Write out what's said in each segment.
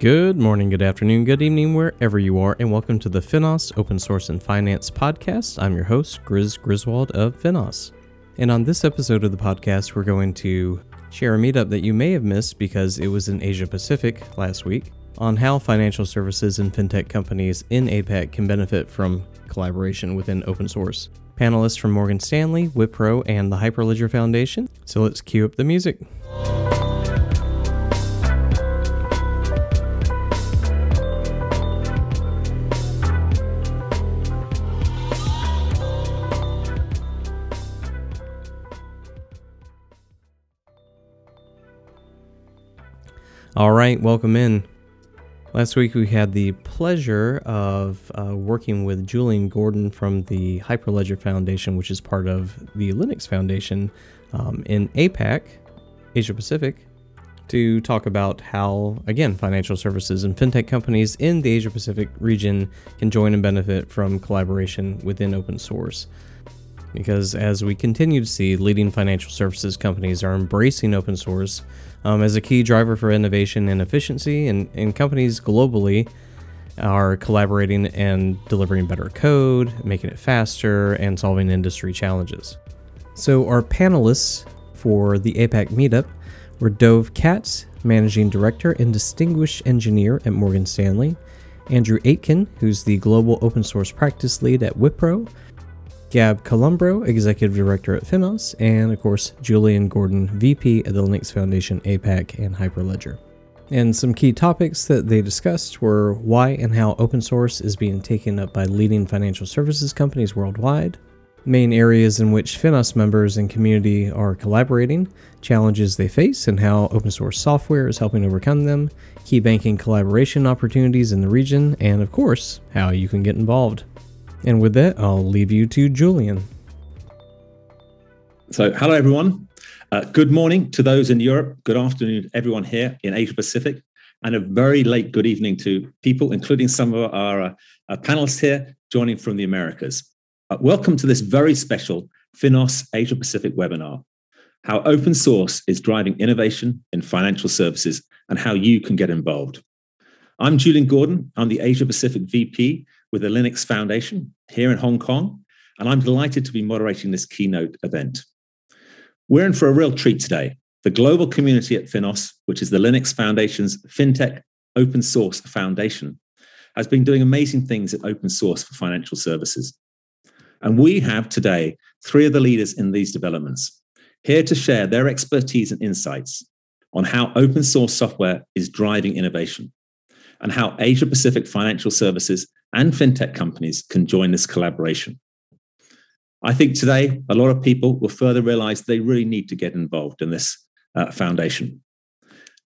Good morning, good afternoon, good evening, wherever you are, and welcome to the Finos Open Source and Finance Podcast. I'm your host, Grizz Griswold of Finos. And on this episode of the podcast, we're going to share a meetup that you may have missed because it was in Asia Pacific last week on how financial services and fintech companies in APAC can benefit from collaboration within open source. Panelists from Morgan Stanley, Wipro, and the Hyperledger Foundation. So let's cue up the music. All right, welcome in. Last week we had the pleasure of uh, working with Julian Gordon from the Hyperledger Foundation, which is part of the Linux Foundation um, in APAC, Asia Pacific, to talk about how, again, financial services and fintech companies in the Asia Pacific region can join and benefit from collaboration within open source because as we continue to see, leading financial services companies are embracing open source um, as a key driver for innovation and efficiency, and, and companies globally are collaborating and delivering better code, making it faster, and solving industry challenges. So, our panelists for the APAC meetup were Dov Katz, Managing Director and Distinguished Engineer at Morgan Stanley, Andrew Aitken, who's the Global Open Source Practice Lead at Wipro, Gab Columbro, Executive Director at Finos, and of course, Julian Gordon, VP at the Linux Foundation APAC and Hyperledger. And some key topics that they discussed were why and how open source is being taken up by leading financial services companies worldwide, main areas in which Finos members and community are collaborating, challenges they face, and how open source software is helping overcome them, key banking collaboration opportunities in the region, and of course, how you can get involved. And with that, I'll leave you to Julian. So, hello everyone. Uh, good morning to those in Europe. Good afternoon, everyone here in Asia Pacific, and a very late good evening to people, including some of our, uh, our panelists here joining from the Americas. Uh, welcome to this very special Finos Asia Pacific webinar How Open Source is Driving Innovation in Financial Services and How You Can Get Involved. I'm Julian Gordon. I'm the Asia Pacific VP with the Linux Foundation here in Hong Kong, and I'm delighted to be moderating this keynote event. We're in for a real treat today. The global community at Finos, which is the Linux Foundation's FinTech open source foundation, has been doing amazing things at open source for financial services. And we have today three of the leaders in these developments here to share their expertise and insights on how open source software is driving innovation and how Asia Pacific financial services and fintech companies can join this collaboration. I think today a lot of people will further realize they really need to get involved in this uh, foundation.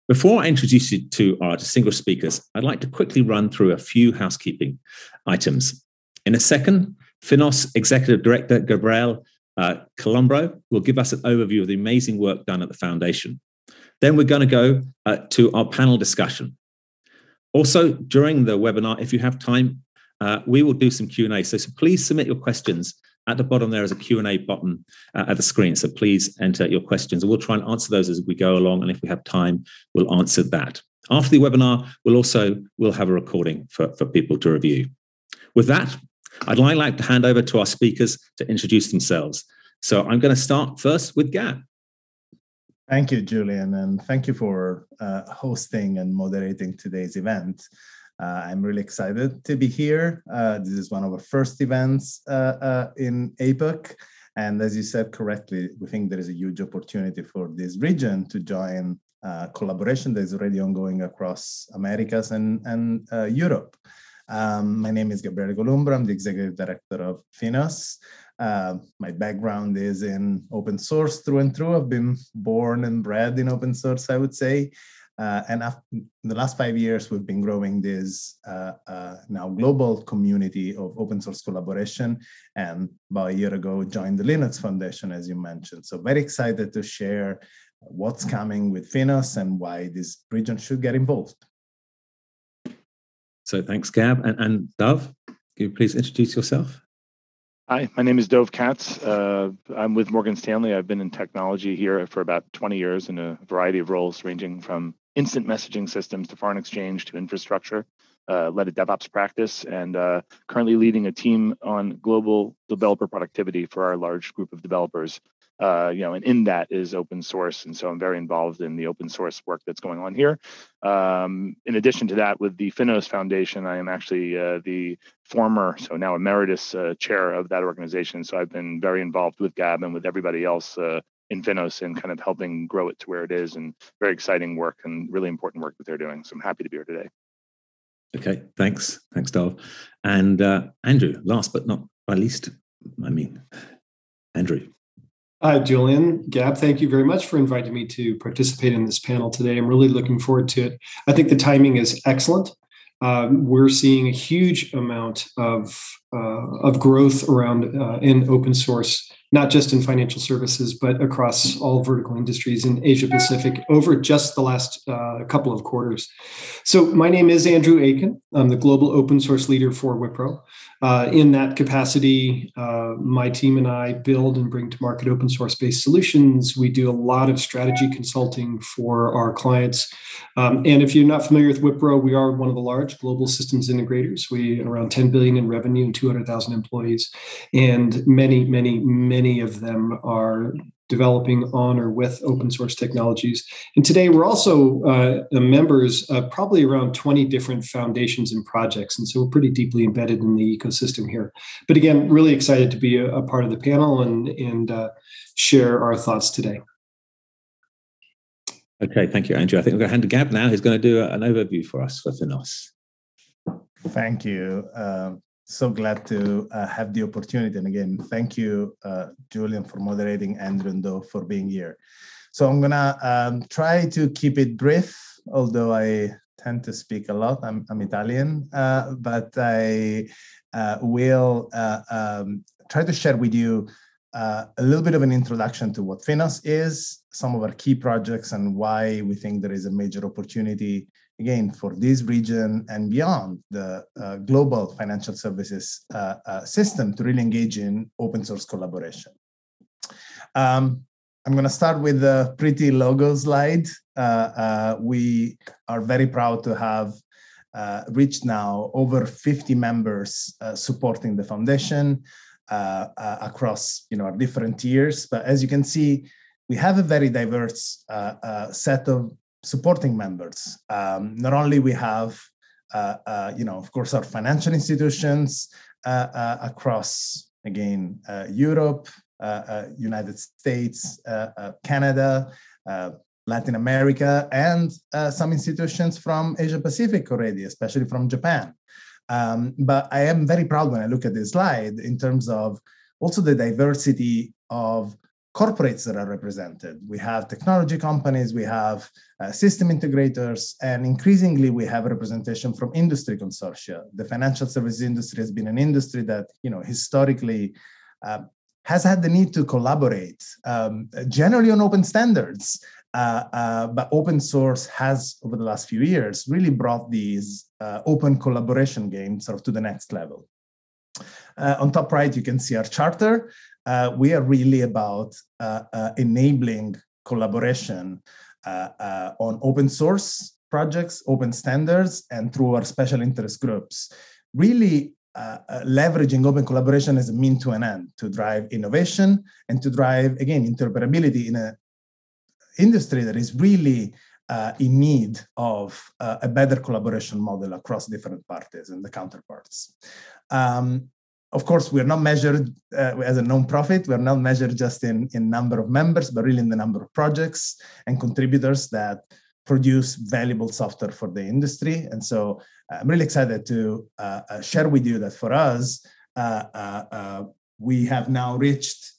Before I introduce you to our distinguished speakers, I'd like to quickly run through a few housekeeping items. In a second, Finos Executive Director Gabriel uh, will give us an overview of the amazing work done at the foundation. Then we're going to go uh, to our panel discussion. Also, during the webinar, if you have time, uh, we will do some Q&A. So, so, please submit your questions. At the bottom there is a Q&A button uh, at the screen. So please enter your questions and we'll try and answer those as we go along. And if we have time, we'll answer that. After the webinar, we'll also we'll have a recording for, for people to review. With that, I'd like to hand over to our speakers to introduce themselves. So I'm going to start first with Gab. Thank you, Julian, and thank you for uh, hosting and moderating today's event. Uh, I'm really excited to be here. Uh, this is one of our first events uh, uh, in APAC. And as you said correctly, we think there is a huge opportunity for this region to join uh, collaboration that is already ongoing across Americas and, and Europe. Um, my name is Gabriele Columbro. I'm the executive director of Finos. Uh, my background is in open source through and through. I've been born and bred in open source, I would say. Uh, and after, the last five years, we've been growing this uh, uh, now global community of open source collaboration. And about a year ago, joined the Linux Foundation, as you mentioned. So very excited to share what's coming with Finos and why this region should get involved. So thanks, Gab. And, and Dov, can you please introduce yourself? Hi, my name is Dov Katz. Uh, I'm with Morgan Stanley. I've been in technology here for about 20 years in a variety of roles, ranging from instant messaging systems to foreign exchange to infrastructure. Uh, led a DevOps practice and uh, currently leading a team on global developer productivity for our large group of developers. Uh, you know, and in that is open source, and so I'm very involved in the open source work that's going on here. Um, in addition to that, with the Finos Foundation, I am actually uh, the former, so now emeritus uh, chair of that organization. So I've been very involved with Gab and with everybody else in Finos and kind of helping grow it to where it is and very exciting work and really important work that they're doing. So I'm happy to be here today. Okay, thanks. Thanks, Dov. And uh, Andrew, last but not by least, I mean, Andrew. Hi, Julian. Gab, thank you very much for inviting me to participate in this panel today. I'm really looking forward to it. I think the timing is excellent. Um, we're seeing a huge amount of, of growth around uh, in open source not just in financial services, but across all vertical industries in Asia Pacific over just the last uh, couple of quarters. So, my name is Andrew Aitken. I'm the global open source leader for Wipro. Uh, in that capacity, uh, my team and I build and bring to market open source based solutions. We do a lot of strategy consulting for our clients. Um, and if you're not familiar with Wipro, we are one of the large global systems integrators. We around 10 billion in revenue and 200,000 employees, and many, many, many of them are developing on or with open source technologies. And today we're also uh, members of probably around 20 different foundations and projects. And so we're pretty deeply embedded in the ecosystem here. But again, really excited to be a, a part of the panel and, and uh, share our thoughts today. Okay, thank you, Andrew. I think we're going to hand to Gab now, who's going to do an overview for us for Finos. Thank you. Um, so glad to uh, have the opportunity. And again, thank you, uh, Julian, for moderating, Andrew and Dov for being here. So I'm gonna um, try to keep it brief, although I tend to speak a lot. I'm, I'm Italian, uh, but I uh, will uh, um, try to share with you uh, a little bit of an introduction to what Finos is, some of our key projects, and why we think there is a major opportunity again, for this region and beyond the uh, global financial services uh, uh, system to really engage in open source collaboration. Um, I'm going to start with the pretty logo slide. Uh, uh, we are very proud to have uh, reached now over 50 members supporting the foundation across you know, our different tiers. But as you can see, we have a very diverse set of supporting members. Um, not only we have, uh, uh, you know, of course, our financial institutions uh, uh across, again, uh, Europe, uh, United States, Canada, Latin America, and some institutions from Asia Pacific already, especially from Japan. Um, but I am very proud when I look at this slide in terms of also the diversity of corporates that are represented. We have technology companies, we have uh, system integrators, and increasingly we have representation from industry consortia. The financial services industry has been an industry that, you know, historically uh, has had the need to collaborate, um, generally on open standards. Uh, uh but open source has, over the last few years, really brought these uh, open collaboration games sort of to the next level. Uh, on top right, you can see our charter uh, we are really about uh, uh, enabling collaboration uh, uh, on open source projects, open standards, and through our special interest groups. Really uh, leveraging open collaboration as a mean to an end to drive innovation and to drive, again, interoperability in an industry that is really in need of a better collaboration model across different parties and the counterparts. Um, of course, we're not measured uh, as a nonprofit. We're not measured just in, in number of members, but really in the number of projects and contributors that produce valuable software for the industry. And so uh, I'm really excited to uh, uh share with you that for us, uh, uh, we have now reached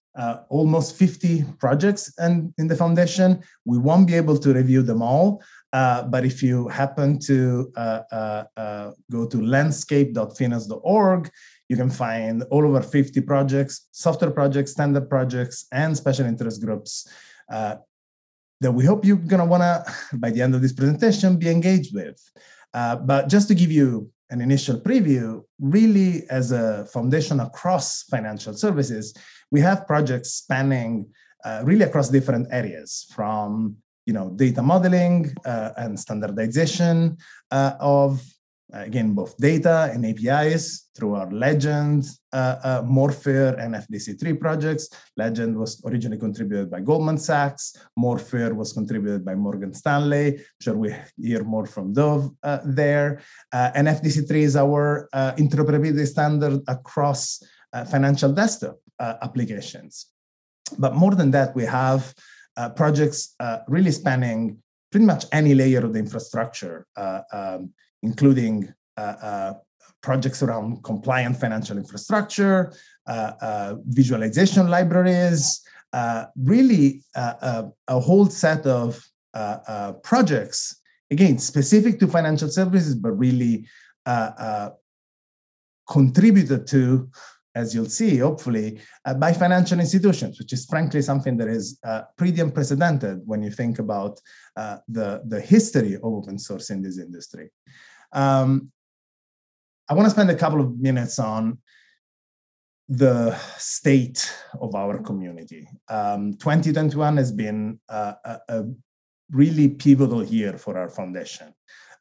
almost 50 projects and in the foundation. We won't be able to review them all, but if you happen to go to landscape.finos.org, you can find all over 50 projects, software projects, standard projects, and special interest groups uh, that we hope you're going to want to, by the end of this presentation, be engaged with. Uh, but just to give you an initial preview, really as a foundation across financial services, we have projects spanning uh, really across different areas from you know, data modeling uh, and standardization uh, of again both data and APIs through our Legend, uh, uh, Morphir, and FDC3 projects. Legend was originally contributed by Goldman Sachs. Morphir was contributed by Morgan Stanley. I'm sure we hear more from Dov uh, there. Uh, and FDC3 is our uh, interoperability standard across uh, financial desktop applications. But more than that, we have projects really spanning pretty much any layer of the infrastructure. Um, including uh, uh, projects around compliant financial infrastructure, uh, visualization libraries, really a whole set of projects, again, specific to financial services, but really contributed to as you'll see, hopefully, uh, by financial institutions, which is frankly something that is uh, pretty unprecedented when you think about uh, the, the history of open source in this industry. Um, I want to spend a couple of minutes on the state of our community. Um, 2021 has been a, a, really pivotal year for our foundation.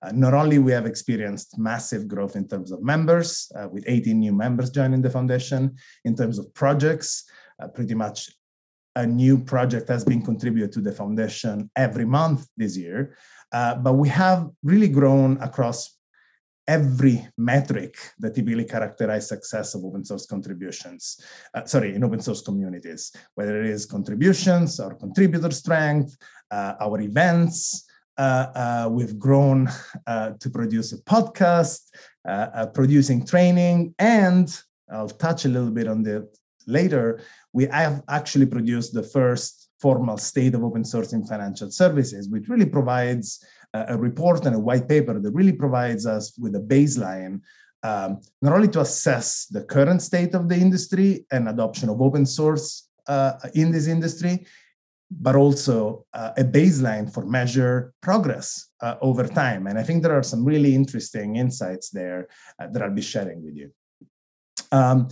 Uh, not only we have experienced massive growth in terms of members, uh, with 18 new members joining the foundation, in terms of projects, uh, pretty much a new project has been contributed to the foundation every month this year. Uh, but we have really grown across every metric that typically characterize success of open source contributions, uh, sorry, in open source communities, whether it is contributions or contributor strength, uh, our events, uh, uh, we've grown uh, to produce a podcast, producing training, and I'll touch a little bit on that later. We have actually produced the first formal state of open source in financial services, which really provides a report and a white paper that really provides us with a baseline um, not only to assess the current state of the industry and adoption of open source uh, in this industry, but also uh, a baseline for measure progress uh, over time. And I think there are some really interesting insights there uh, that I'll be sharing with you. Um,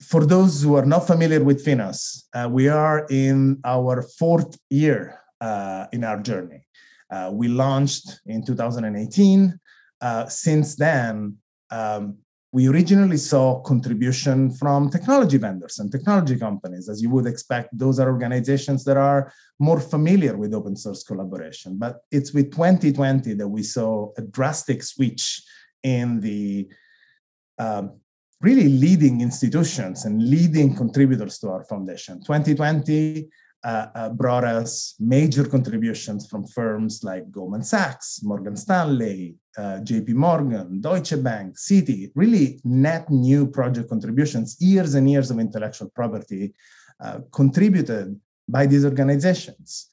for those who are not familiar with Finos, uh, we are in our fourth year uh, in our journey. Uh, we launched in 2018. since then, um, we originally saw contribution from technology vendors and technology companies. As you would expect, those are organizations that are more familiar with open source collaboration. But it's with 2020 that we saw a drastic switch in the um, really leading institutions and leading contributors to our foundation. 2020 uh, uh, brought us major contributions from firms like Goldman Sachs, Morgan Stanley, uh, JP Morgan, Deutsche Bank, Citi, really net new project contributions, years and years of intellectual property uh, contributed by these organizations.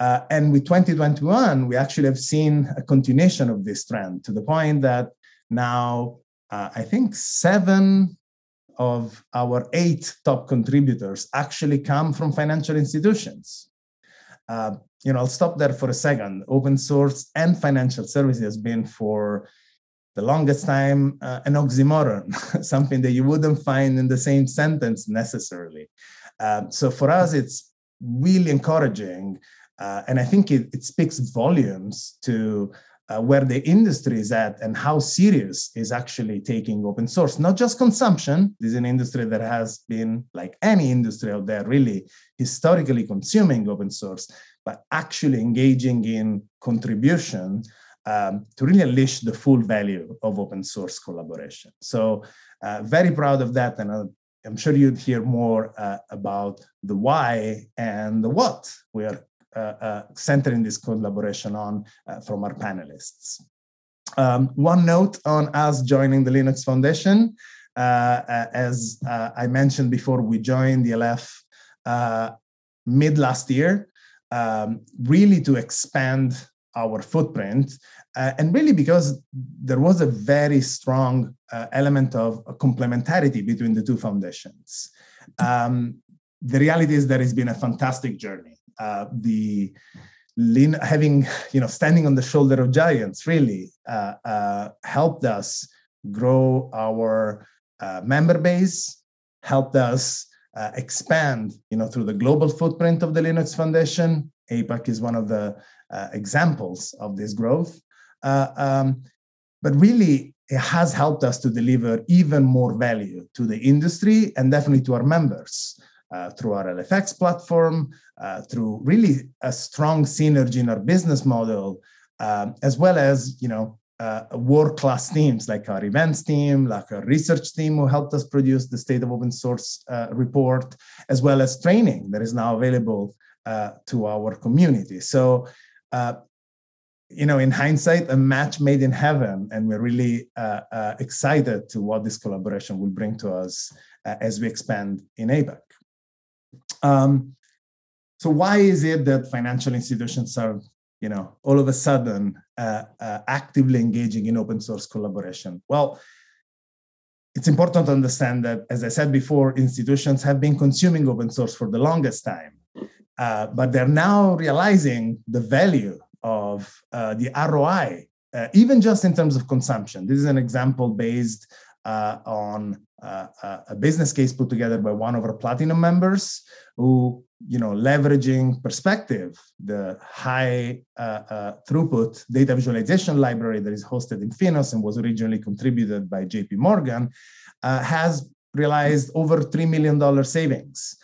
Uh, and with 2021, we actually have seen a continuation of this trend to the point that now uh, I think seven of our eight top contributors actually come from financial institutions. Uh, you know, I'll stop there for a second. Open source and financial services has been for the longest time uh, an oxymoron, something that you wouldn't find in the same sentence necessarily. Um, so for us, it's really encouraging. Uh, and I think it, it speaks volumes to uh, where the industry is at and how serious is actually taking open source not just consumption. This is an industry that has been like any industry out there really historically consuming open source but actually engaging in contribution um, to really unleash the full value of open source collaboration. So uh, very proud of that and uh, I'm sure you'd hear more uh, about the why and the what we are centering this collaboration on uh, from our panelists. Um, one note on us joining the Linux Foundation. as I mentioned before, we joined the LF mid last year, um, really to expand our footprint. Uh, and really because there was a very strong uh, element of complementarity between the two foundations. Um, the reality is there has been a fantastic journey uh, the lean, having you know standing on the shoulder of giants really uh, uh, helped us grow our uh, member base, helped us uh, expand, you know, through the global footprint of the Linux Foundation. APAC is one of the examples of this growth. Um, but really, it has helped us to deliver even more value to the industry and definitely to our members uh, through our LFX platform, uh, through really a strong synergy in our business model, um, as well as you know uh, world-class teams like our events team, like our research team who helped us produce the state of open source uh, report, as well as training that is now available uh, to our community. So you know, in hindsight, a match made in heaven, and we're really excited to what this collaboration will bring to us as we expand in APAC. Um, so, why is it that financial institutions are, you know, all of a sudden uh, uh, actively engaging in open source collaboration? Well, it's important to understand that, as I said before, institutions have been consuming open source for the longest time, uh, but they're now realizing the value of uh, the ROI, uh, even just in terms of consumption. This is an example based uh, on a business case put together by one of our platinum members who, you know, leveraging perspective, the high uh, throughput data visualization library that is hosted in Finos and was originally contributed by JP Morgan, has realized over $3 million savings.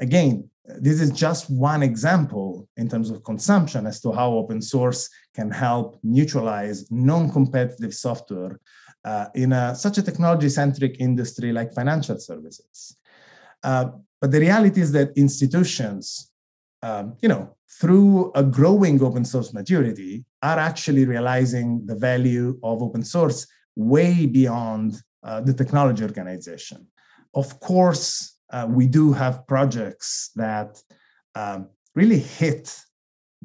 again, this is just one example in terms of consumption as to how open source can help neutralize non-competitive software uh, in a, such a technology-centric industry like financial services. Uh, but the reality is that institutions, um, you know, through a growing open source maturity, are actually realizing the value of open source way beyond uh, the technology organization. Of course, uh, we do have projects that um, really hit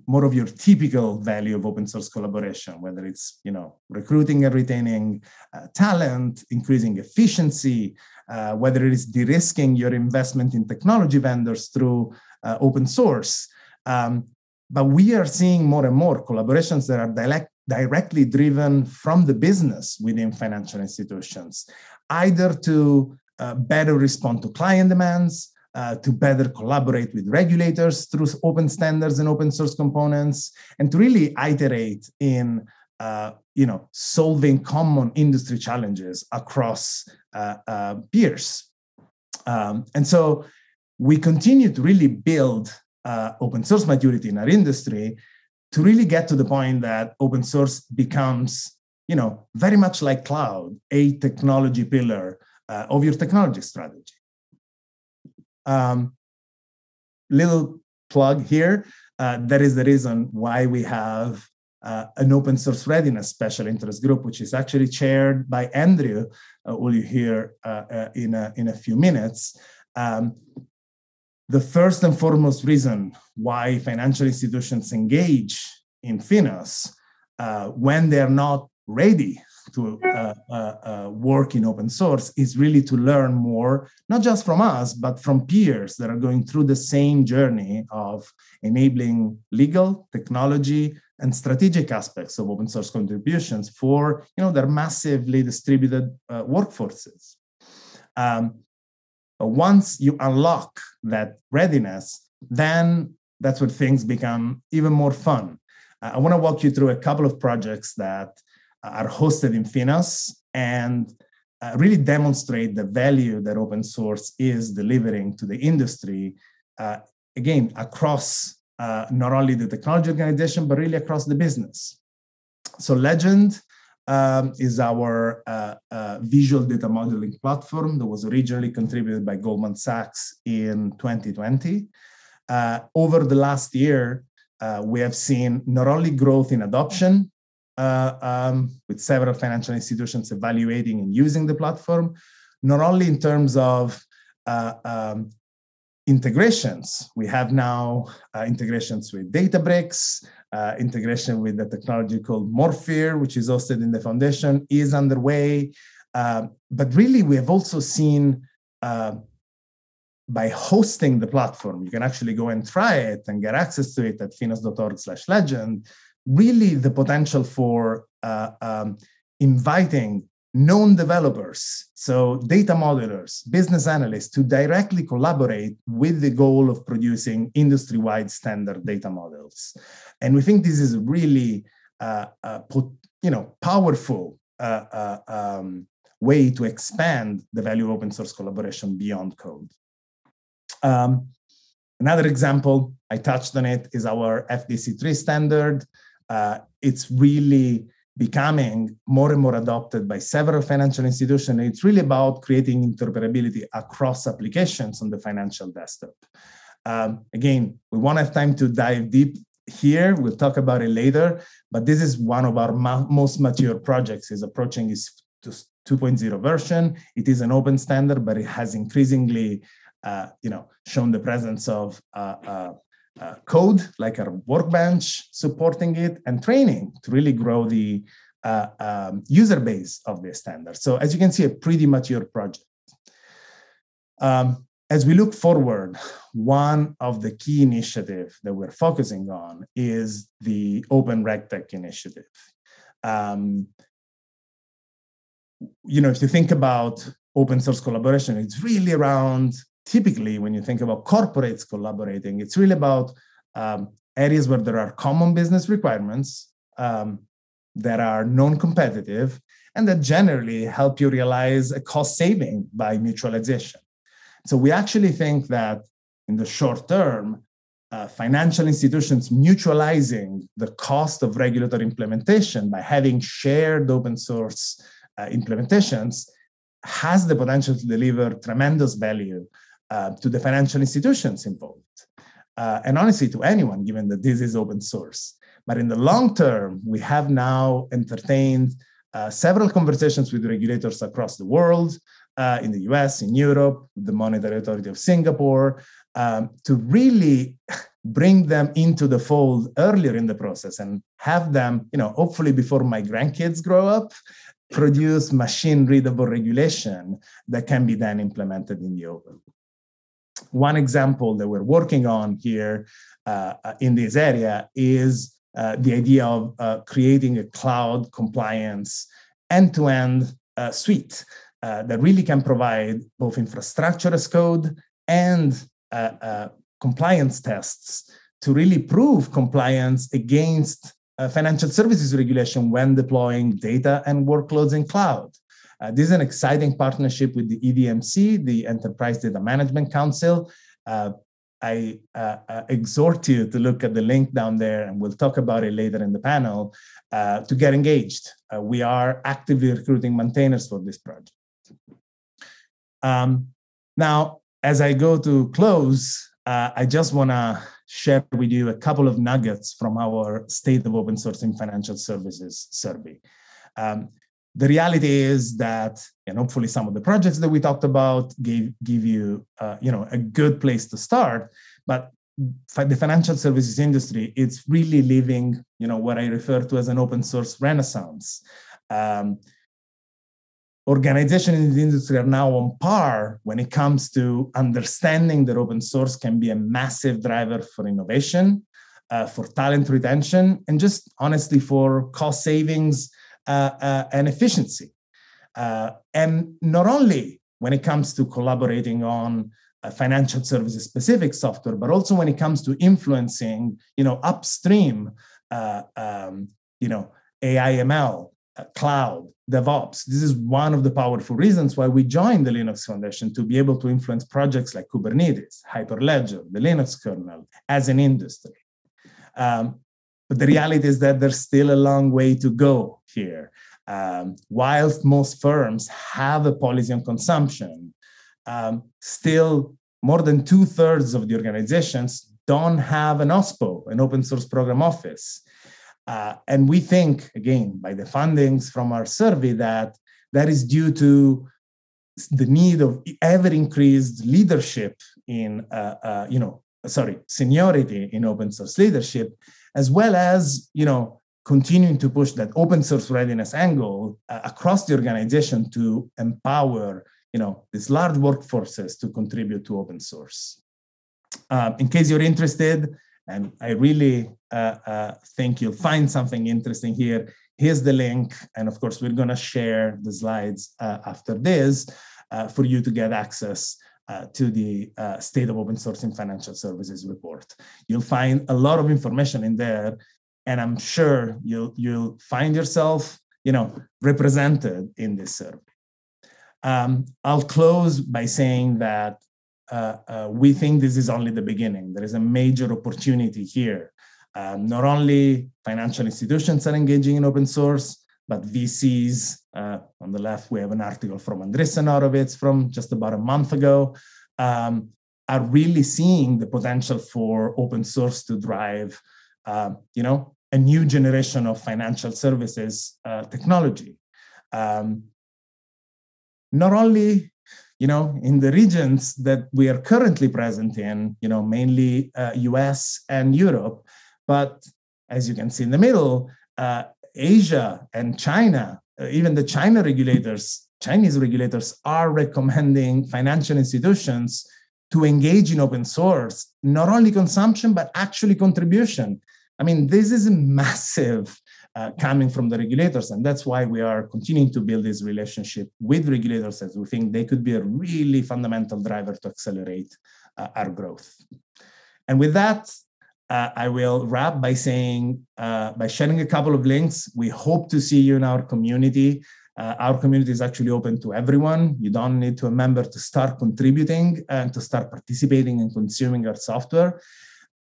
more of your typical value of open source collaboration whether it's you know recruiting and retaining uh, talent increasing efficiency uh, whether it is de-risking your investment in technology vendors through uh, open source. Um, but we are seeing more and more collaborations that are direct, directly driven from the business within financial institutions either to uh, better respond to client demands, uh, to better collaborate with regulators through open standards and open source components, and to really iterate in uh, you know solving common industry challenges across uh, uh, peers. Um, and so we continue to really build open source maturity in our industry to really get to the point that open source becomes you know very much like cloud a technology pillar uh, of your technology strategy. Um, little plug here. Uh, that is the reason why we have uh, an open source readiness special interest group, which is actually chaired by Andrew, uh, who you hear uh, uh, in, a, in a few minutes. Um, the first and foremost reason why financial institutions engage in Finos uh, when they're not ready to uh, uh, uh, work in open source is really to learn more, not just from us, but from peers that are going through the same journey of enabling legal, technology, and strategic aspects of open source contributions for you know their massively distributed uh, workforces. Um, once you unlock that readiness, then that's where things become even more fun. I want to walk you through a couple of projects that are hosted in Finos and uh, really demonstrate the value that open source is delivering to the industry, uh, again, across uh, not only the technology organization, but really across the business. So Legend um, is our uh, uh, visual data modeling platform that was originally contributed by Goldman Sachs in 2020. Uh, over the last year, we have seen not only growth in adoption, uh, um, with several financial institutions evaluating and using the platform, not only in terms of uh, um, integrations. We have now uh, integrations with Databricks, uh, integration with the technology called Morphir, which is hosted in the foundation, is underway. Uh, but really, we have also seen uh, by hosting the platform, you can actually go and try it and get access to it at finos.org slash legend really the potential for uh, um, inviting known developers, so data modelers, business analysts, to directly collaborate with the goal of producing industry wide standard data models. And we think this is really uh, uh, you know, powerful uh, uh, um, way to expand the value of open source collaboration beyond code. Um, another example, I touched on it, is our FDC3 standard. Uh, it's really becoming more and more adopted by several financial institutions. It's really about creating interoperability across applications on the financial desktop. Um, again, we won't have time to dive deep here. We'll talk about it later, but this is one of our ma- most mature projects. is approaching its 2.0 version. It is an open standard, but it has increasingly, uh, you know, shown the presence of uh, uh, uh, code, like our workbench supporting it, and training to really grow the uh, um, user base of the standard. So as you can see, a pretty mature project. Um, as we look forward, one of the key initiatives that we're focusing on is the Open RegTech initiative. Um, you know, if you think about open source collaboration, it's really around typically when you think about corporates collaborating, it's really about um, areas where there are common business requirements um, that are non-competitive and that generally help you realize a cost saving by mutualization. So we actually think that in the short term, uh, financial institutions mutualizing the cost of regulatory implementation by having shared open source uh, implementations has the potential to deliver tremendous value uh, to the financial institutions involved. Uh, and honestly, to anyone, given that this is open source. But in the long term, we have now entertained uh, several conversations with regulators across the world, uh, in the US, in Europe, the Monetary Authority of Singapore, um, to really bring them into the fold earlier in the process and have them, you know, hopefully before my grandkids grow up, produce machine readable regulation that can be then implemented in the open. One example that we're working on here uh, uh in this area is uh, the idea of uh, creating a cloud compliance end to end suite uh, that really can provide both infrastructure as code and uh, compliance tests to really prove compliance against financial services regulation when deploying data and workloads in cloud. Uh, this is an exciting partnership with the EDMC, the Enterprise Data Management Council. Uh, I uh, uh, exhort you to look at the link down there, and we'll talk about it later in the panel uh, to get engaged. Uh, we are actively recruiting maintainers for this project. Um, now, as I go to close, I just want to share with you a couple of nuggets from our State of Open Source in Financial Services survey. Um, the reality is that and hopefully some of the projects that we talked about gave give you uh, you know a good place to start but the financial services industry it's really living you know what i refer to as an open source renaissance. Um, organizations in the industry are now on par when it comes to understanding that open source can be a massive driver for innovation uh, for talent retention and just honestly for cost savings and efficiency. Uh, and not only when it comes to collaborating on financial services specific software, but also when it comes to influencing, you know, upstream, um, you know, AI ML, uh, cloud, DevOps. This is one of the powerful reasons why we joined the Linux Foundation to be able to influence projects like Kubernetes, Hyperledger, the Linux kernel as an industry. Um, but the reality is that there's still a long way to go here. Um, whilst most firms have a policy on consumption, um, still more than two thirds of the organizations don't have an OSPO, an open source program office. Uh, and we think, again, by the fundings from our survey, that that is due to the need of ever increased leadership in, uh, uh, you know, sorry, seniority in open source leadership, as well as, you know, continuing to push that open source readiness angle uh, across the organization to empower you know these large workforces to contribute to open source uh, in case you're interested and i really uh, uh think you'll find something interesting here here's the link. And of course, we're going to share the slides uh, after this uh, for you to get access uh, to the uh, State of Open Source in Financial Services report. You'll find a lot of information in there, and I'm sure you'll, you'll find yourself you know, represented in this survey. Um, I'll close by saying that uh, uh, we think this is only the beginning. There is a major opportunity here. Um, not only financial institutions are engaging in open source, but VCs. Uh, on the left, we have an article from Andreessen Horowitz from just about a month ago. Um, are really seeing the potential for open source to drive, uh, you know, a new generation of financial services uh, technology. Um, not only you know, in the regions that we are currently present in, you know, mainly uh, US and Europe, but as you can see in the middle, uh, Asia and China, uh, even the China regulators, Chinese regulators are recommending financial institutions to engage in open source, not only consumption, but actually contribution. I mean, this is massive uh, coming from the regulators. And that's why we are continuing to build this relationship with regulators as we think they could be a really fundamental driver to accelerate uh, our growth. And with that, uh, I will wrap by saying, uh, by sharing a couple of links. We hope to see you in our community. Uh, our community is actually open to everyone. You don't need to a member to start contributing and to start participating and consuming our software.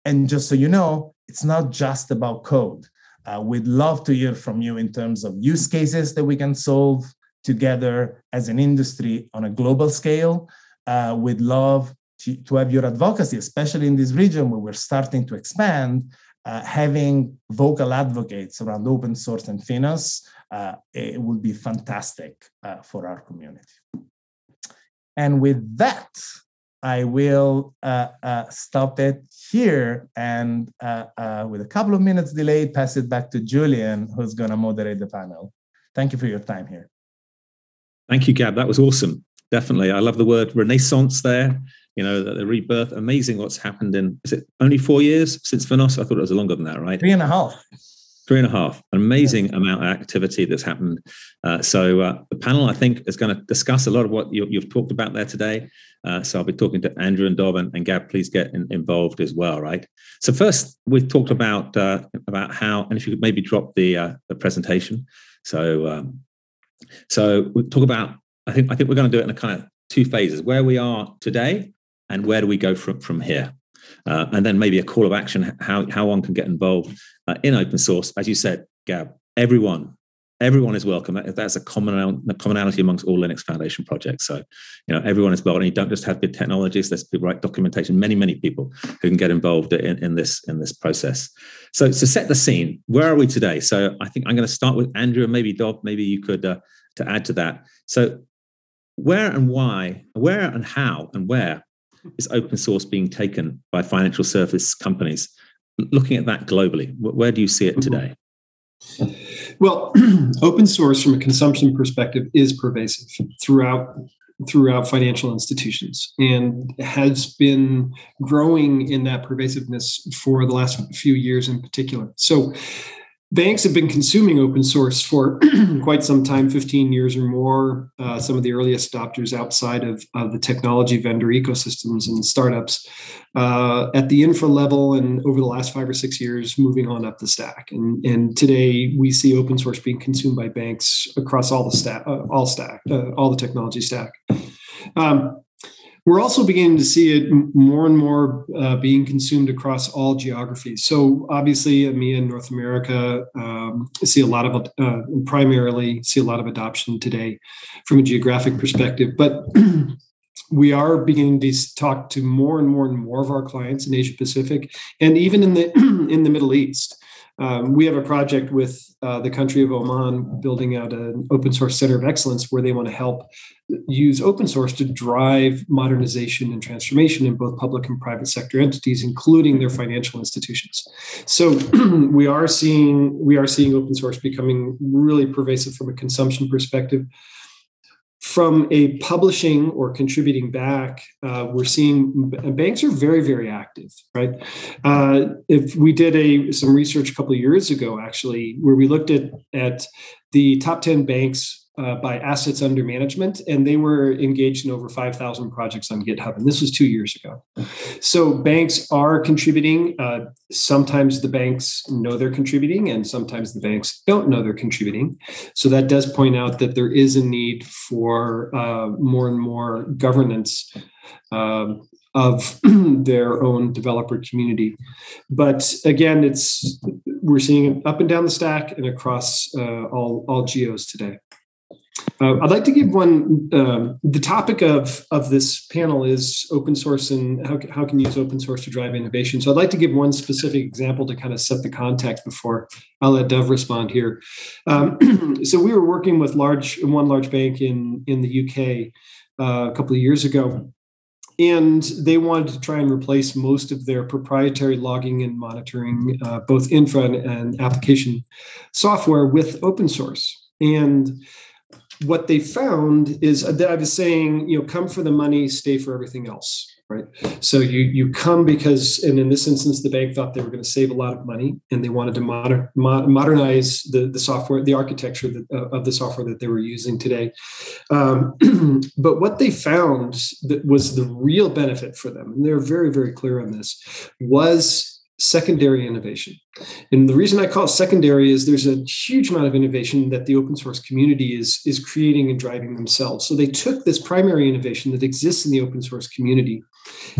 And just so you know, it's not just about code. Uh, we'd love to hear from you in terms of use cases that we can solve together as an industry on a global scale. Uh, we'd love to, to, have your advocacy, especially in this region where we're starting to expand. Uh, having vocal advocates around open source and Finos, uh, it would be fantastic uh, for our community. And with that, I will uh, uh, stop it here and uh, with a couple of minutes delay, pass it back to Julian, who's going to moderate the panel. Thank you for your time here. Thank you, Gab. That was awesome. Definitely. I love the word renaissance there. You know, the, the rebirth. Amazing what's happened in, is it only four years since Finos? I thought it was longer than that, right? Three and a half three and a half an amazing amount of activity that's happened uh, so uh, the panel i think is going to discuss a lot of what you, have talked about there today uh, so I'll be talking to Andrew and Dov and, and Gab. Please get in, involved as well, right? So first, we've talked about uh, about how, and if you could maybe drop the uh, the presentation. So um, so we talk about. I think I think we're going to do it in a kind of two phases: where we are today and where do we go from from here. Uh, and then maybe a call of action how how one can get involved uh, in open source. As you said, Gab, everyone everyone is welcome. That's a common commonality amongst all Linux Foundation projects. So, you know, everyone is welcome. You don't just have good technologies. There's people write documentation. Many, many people who can get involved in, in this in this process. So, to set the scene, where are we today? So, I think I'm going to start with Andrew and maybe Dov. Maybe you could uh, to add to that. So, where and why, where and how and where is open source being taken by financial service companies? Looking at that globally, where do you see it mm-hmm. today? Well, open source from a consumption perspective is pervasive throughout throughout financial institutions and has been growing in that pervasiveness for the last few years in particular. So banks have been consuming open source for quite some time 15 years or more. Uh, some of the earliest adopters outside of, of the technology vendor ecosystems and startups uh, at the infra level and over the last five or six years moving on up the stack. And, and today we see open source being consumed by banks across all the stack uh, all stack uh, all the technology stack. Um, we're also beginning to see it more and more uh, being consumed across all geographies. So obviously, EMEA and North America um, see a lot of uh, primarily see a lot of adoption today from a geographic perspective, but. we are beginning to talk to more and more and more of our clients in Asia Pacific and even in the in the Middle East. Um, we have a project with uh, the country of Oman building out an open source center of excellence where they want to help use open source to drive modernization and transformation in both public and private sector entities, including their financial institutions. So we are seeing we are seeing open source becoming really pervasive from a consumption perspective from a publishing or contributing back, uh, we're seeing banks are very, very active, right? Uh, if we did a some research a couple of years ago, actually, where we looked at at the top 10 banks uh, by assets under management, and they were engaged in over 5,000 projects on GitHub. And this was two years ago. So banks are contributing. Uh, sometimes the banks know they're contributing, and sometimes the banks don't know they're contributing. So that does point out that there is a need for uh, more and more governance. Um, of their own developer community. But again, it's we're seeing it up and down the stack and across uh, all all geos today. Uh, I'd like to give one. Um, the topic of of this panel is open source and how how can you use open source to drive innovation. So I'd like to give one specific example to kind of set the context before I'll let Dov respond here. Um, so we were working with large one large bank in in the UK uh, a couple of years ago. And they wanted to try and replace most of their proprietary logging and monitoring, uh, both infra and application software, with open source. And what they found is that I was saying, you know, come for the money, stay for everything else, right? So you you come because, and in this instance, the bank thought they were going to save a lot of money, and they wanted to moder, modernize the the software, the architecture that, uh, of the software that they were using today. Um, but what they found that was the real benefit for them, and they're very very clear on this, was secondary innovation. And the reason I call it secondary is there's a huge amount of innovation that the open source community is, is creating and driving themselves. So they took this primary innovation that exists in the open source community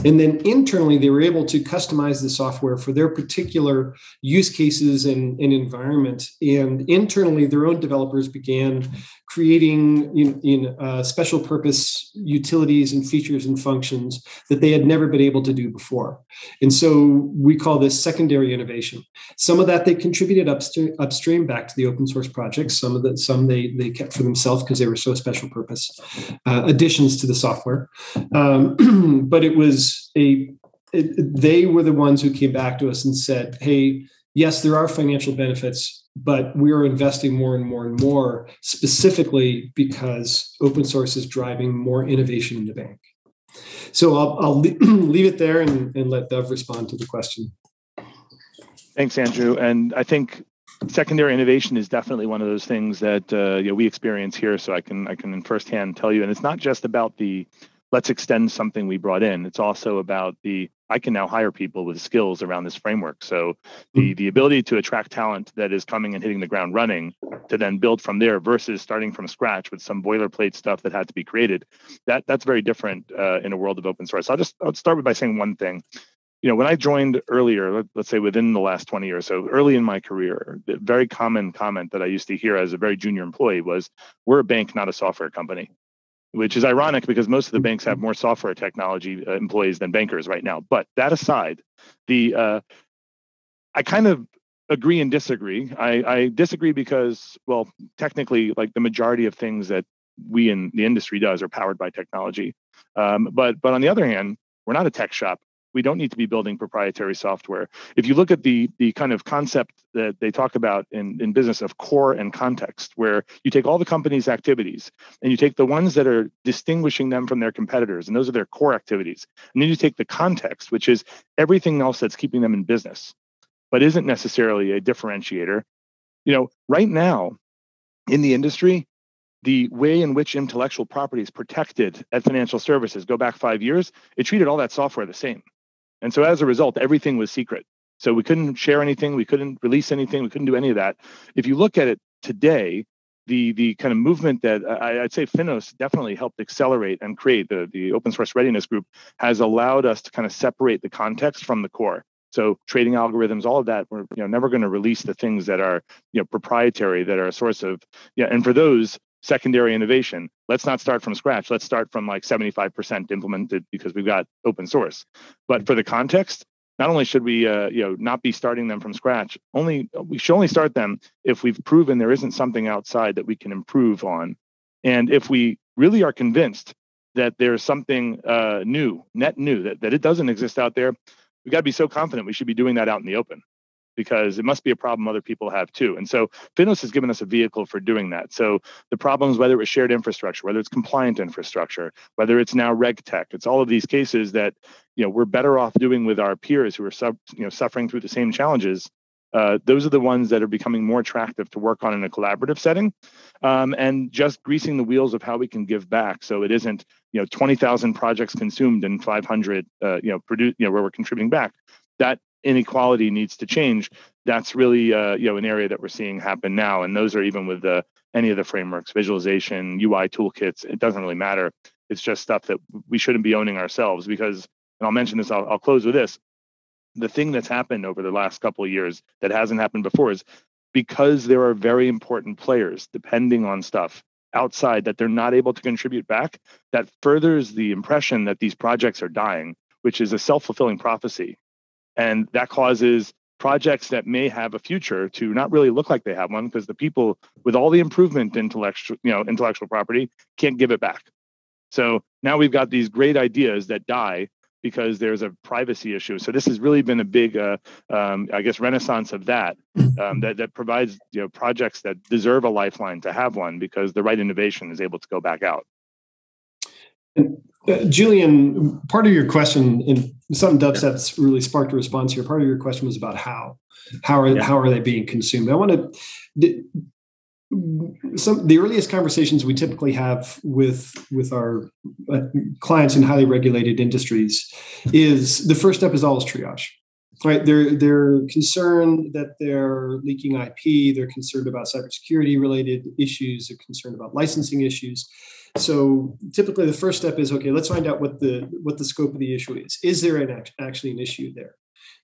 and then internally, they were able to customize the software for their particular use cases and, and environment. And internally, their own developers began creating in, in uh, special purpose utilities and features and functions that they had never been able to do before. And so we call this secondary innovation. Some of that they contributed upstream, upstream back to the open source projects. Some of that, some they they kept for themselves because they were so special purpose uh, additions to the software. Um, but it was a it, they were the ones who came back to us and said, "Hey, yes, there are financial benefits but we are investing more and more and more specifically because open source is driving more innovation in the bank. So I'll, I'll leave it there and, and let Dov respond to the question. Thanks, Andrew. And I think secondary innovation is definitely one of those things that uh, you know, we experience here. So I can I can firsthand tell you, and it's not just about the let's extend something we brought in. It's also about the I can now hire people with skills around this framework. So the hmm. the ability to attract talent that is coming and hitting the ground running to then build from there versus starting from scratch with some boilerplate stuff that had to be created. That that's very different uh, in a world of open source. So I'll just I'll start by saying one thing. You know, when I joined earlier, let's say within the last 20 years, so early in my career, the very common comment that I used to hear as a very junior employee was, "We're a bank, not a software company." Which is ironic because most of the banks have more software technology uh, employees than bankers right now. But that aside, the uh, I kind of agree and disagree. I, I disagree because, well, technically, like the majority of things that we in the industry does are powered by technology. Um, but but on the other hand, we're not a tech shop we don't need to be building proprietary software. If you look at the the kind of concept that they talk about in, in business of core and context, where you take all the company's activities and you take the ones that are distinguishing them from their competitors, and those are their core activities. And then you take the context, which is everything else that's keeping them in business, but isn't necessarily a differentiator. You know, right now in the industry, the way in which intellectual property is protected at financial services go back five years, it treated all that software the same. And so as a result, everything was secret. So we couldn't share anything, we couldn't release anything, we couldn't do any of that. If you look at it today, the the kind of movement that I, would say Finos definitely helped accelerate and create the the open source readiness group has allowed us to kind of separate the context from the core. So trading algorithms, all of that, we're you know never going to release the things that are you know proprietary that are a source of yeah. And for those, secondary innovation. Let's not start from scratch. Let's start from like 75% implemented because we've got open source. But for the context, not only should we uh, you know not be starting them from scratch, only we should only start them if we've proven there isn't something outside that we can improve on. And if we really are convinced that there's something uh, new, net new, that, that it doesn't exist out there, we got to be so confident we should be doing that out in the open. Because it must be a problem other people have too. And so Finos has given us a vehicle for doing that. So the problems, whether it's shared infrastructure, whether it's compliant infrastructure, whether it's now RegTech, it's all of these cases that you know we're better off doing with our peers who are sub, you know suffering through the same challenges. Uh, those are the ones that are becoming more attractive to work on in a collaborative setting, um, and just greasing the wheels of how we can give back. So it isn't you know 20,000 projects consumed and 500 uh, you know produce you know where we're contributing back. That inequality needs to change that's really uh, you know an area that we're seeing happen now. And those are even with the, any of the frameworks visualization ui toolkits it doesn't really matter. It's just stuff that we shouldn't be owning ourselves because and i'll mention this i'll, I'll close with this. The thing that's happened over the last couple of years that hasn't happened before is because there are very important players depending on stuff outside that they're not able to contribute back that furthers the impression that these projects are dying which is a self-fulfilling prophecy and that causes projects that may have a future to not really look like they have one because the people with all the improvement intellectual you know intellectual property can't give it back. So now we've got these great ideas that die because there's a privacy issue. So this has really been a big uh, um, i guess renaissance of that um, that, that provides you know projects that deserve a lifeline to have one because the right innovation is able to go back out uh, Julian, part of your question, and something Dubstep's really sparked a response here. Part of your question was about how, how are yeah. how are they being consumed? I want to some the earliest conversations we typically have with with our uh, clients in highly regulated industries is the first step is always triage right they're they're concerned that they're leaking ip they're concerned about cybersecurity related issues they're concerned about licensing issues so typically the first step is okay let's find out what the what the scope of the issue is. Is there an actually an issue there?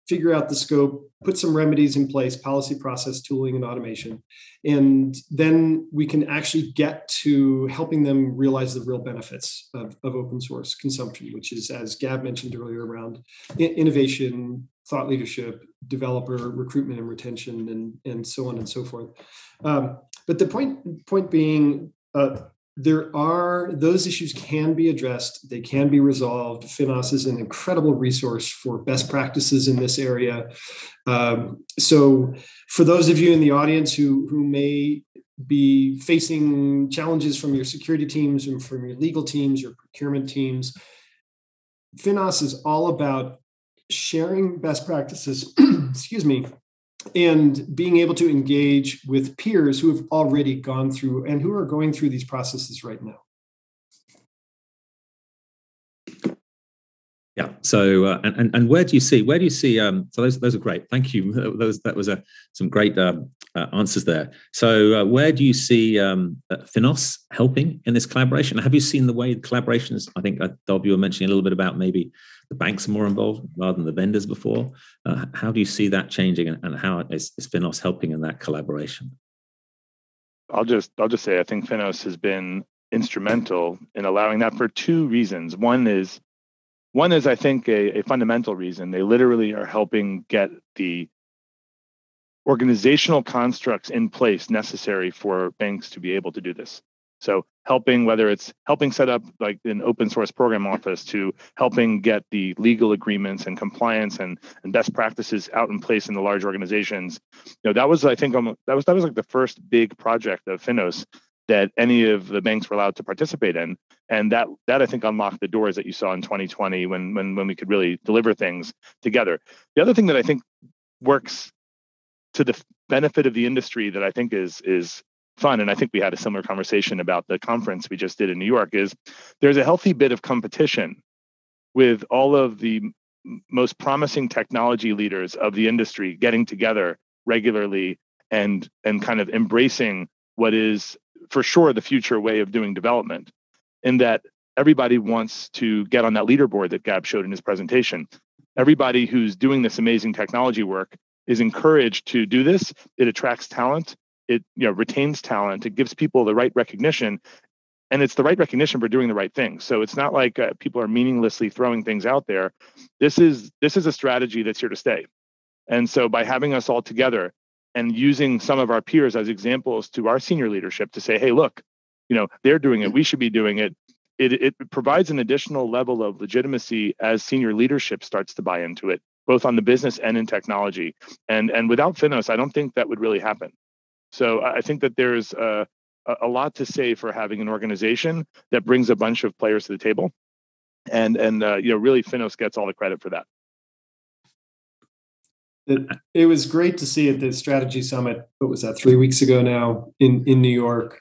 Figure out the scope put some remedies in place policy process tooling and automation. And then we can actually get to helping them realize the real benefits of, of open source consumption which is as gab mentioned earlier around innovation thought leadership developer recruitment and retention and and so on and so forth. Um, but the point point being uh, there are those issues can be addressed they can be resolved. Finos is an incredible resource for best practices in this area. Um, so for those of you in the audience who who may be facing challenges from your security teams and from your legal teams your procurement teams finos is all about sharing best practices excuse me and being able to engage with peers who have already gone through and who are going through these processes right now. Yeah. So, uh, and, and where do you see where do you see? Um, so those those are great. Thank you. Those that was a some great um, uh, answers there. So, uh, where do you see um, uh, Finos helping in this collaboration? Have you seen the way the collaborations? I think uh, Dov, you were mentioning a little bit about maybe the banks are more involved rather than the vendors before. Uh, how do you see that changing, and, and how is, is Finos helping in that collaboration? I'll just I'll just say I think Finos has been instrumental in allowing that for two reasons. One is one is I think a, a fundamental reason. They literally are helping get the organizational constructs in place necessary for banks to be able to do this. So helping whether it's helping set up like an open source program office to helping get the legal agreements and compliance and, and best practices out in place in the large organizations. You know, that was I think that was that was like the first big project of Finos that any of the banks were allowed to participate in. And that that I think unlocked the doors that you saw in 2020 when when when we could really deliver things together. The other thing that I think works to the benefit of the industry that I think is is fun and i think we had a similar conversation about the conference we just did in new york is there's a healthy bit of competition with all of the most promising technology leaders of the industry getting together regularly and and kind of embracing what is for sure the future way of doing development in that everybody wants to get on that leaderboard that gab showed in his presentation. Everybody who's doing this amazing technology work is encouraged to do this. It attracts talent it you know retains talent it gives people the right recognition and it's the right recognition for doing the right thing so it's not like uh, people are meaninglessly throwing things out there this is this is a strategy that's here to stay and so by having us all together and using some of our peers as examples to our senior leadership to say hey look you know they're doing it we should be doing it it, it provides an additional level of legitimacy as senior leadership starts to buy into it both on the business and in technology. And and without Finos, I don't think that would really happen. So I think that there's a, a lot to say for having an organization that brings a bunch of players to the table, and and uh, you know really Finos gets all the credit for that. It, was great to see at the strategy summit. What was that? Three weeks ago now in in New York.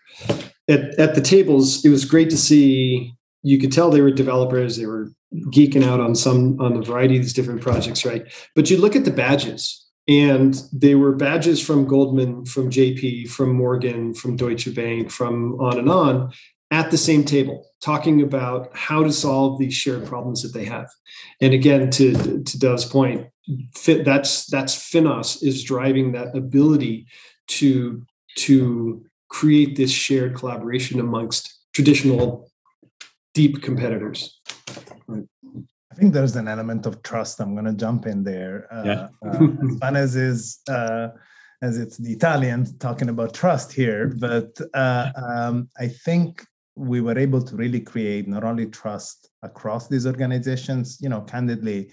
At at the tables, it was great to see. You could tell they were developers. They were geeking out on some on a variety of these different projects, right? But you look at the badges and they were badges from Goldman, from JP, from Morgan, from Deutsche Bank, from on and on at the same table talking about how to solve these shared problems that they have. And again, to, to Dov's point, that's that's Finos is driving that ability to to create this shared collaboration amongst traditional deep competitors. Think there's an element of trust. I'm going to jump in there. Uh, yeah. uh, as fun as is, uh, as it's the Italians talking about trust here, but uh, um, I think we were able to really create not only trust across these organizations. You know, candidly,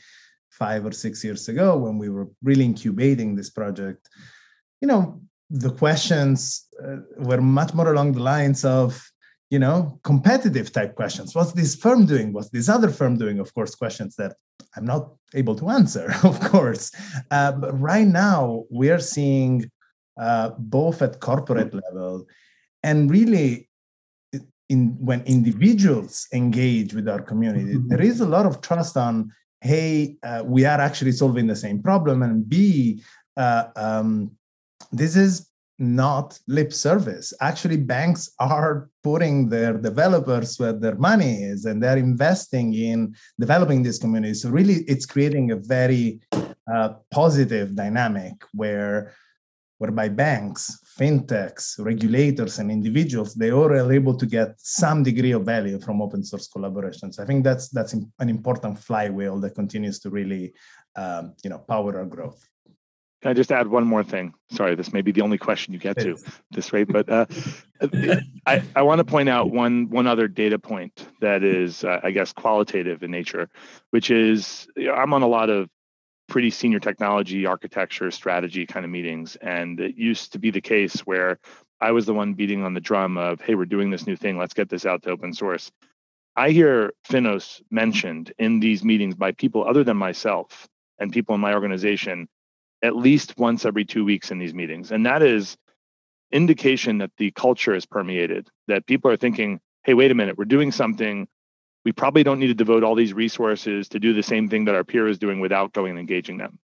five or six years ago when we were really incubating this project, you know, the questions uh, were much more along the lines of you know, competitive type questions. What's this firm doing? What's this other firm doing? Of course, questions that I'm not able to answer, of course. Uh, but right now, we are seeing uh, both at corporate level and really in when individuals engage with our community, mm-hmm. there is a lot of trust on, hey, uh, we are actually solving the same problem, and B, uh, um, this is not lip service. Actually, banks are putting their developers where their money is and they're investing in developing these communities. So, really, it's creating a very uh, positive dynamic where whereby banks, fintechs, regulators, and individuals they all are able to get some degree of value from open source collaborations. I think that's that's an important flywheel that continues to really um, you know power our growth. Can I just add one more thing? Sorry, this may be the only question you get to this rate, but uh, I, I want to point out one one other data point that is, uh, I guess, qualitative in nature, which is you know, I'm on a lot of pretty senior technology architecture strategy kind of meetings, and it used to be the case where I was the one beating on the drum of, hey, we're doing this new thing, let's get this out to open source. I hear Finos mentioned in these meetings by people other than myself and people in my organization at least once every two weeks in these meetings. And that is indication that the culture is permeated, that people are thinking, hey, wait a minute, we're doing something. We probably don't need to devote all these resources to do the same thing that our peer is doing without going and engaging them.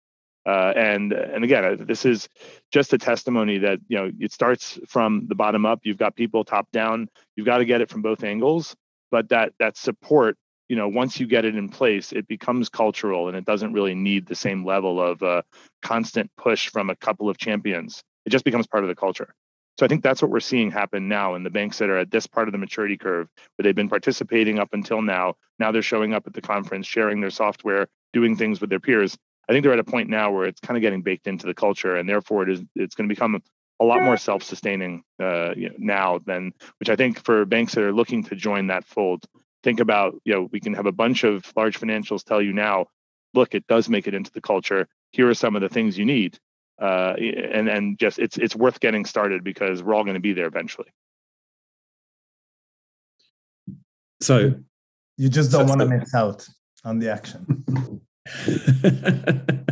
Uh, and and again, this is just a testimony that you know it starts from the bottom up. You've got people top down. You've got to get it from both angles, but that that support you know once you get it in place it becomes cultural and it doesn't really need the same level of uh, constant push from a couple of champions. It just becomes part of the culture. So i think that's what we're seeing happen now in the banks that are at this part of the maturity curve where they've been participating up until now. Now they're showing up at the conference sharing their software doing things with their peers. I think they're at a point now where it's kind of getting baked into the culture and therefore it is it's going to become a lot more self-sustaining uh, you know, now than which i think for banks that are looking to join that fold think about you know we can have a bunch of large financials tell you now look it does make it into the culture. Here are some of the things you need. Uh, and and just it's it's worth getting started because we're all going to be there eventually. So you just don't so, want to miss out on the action.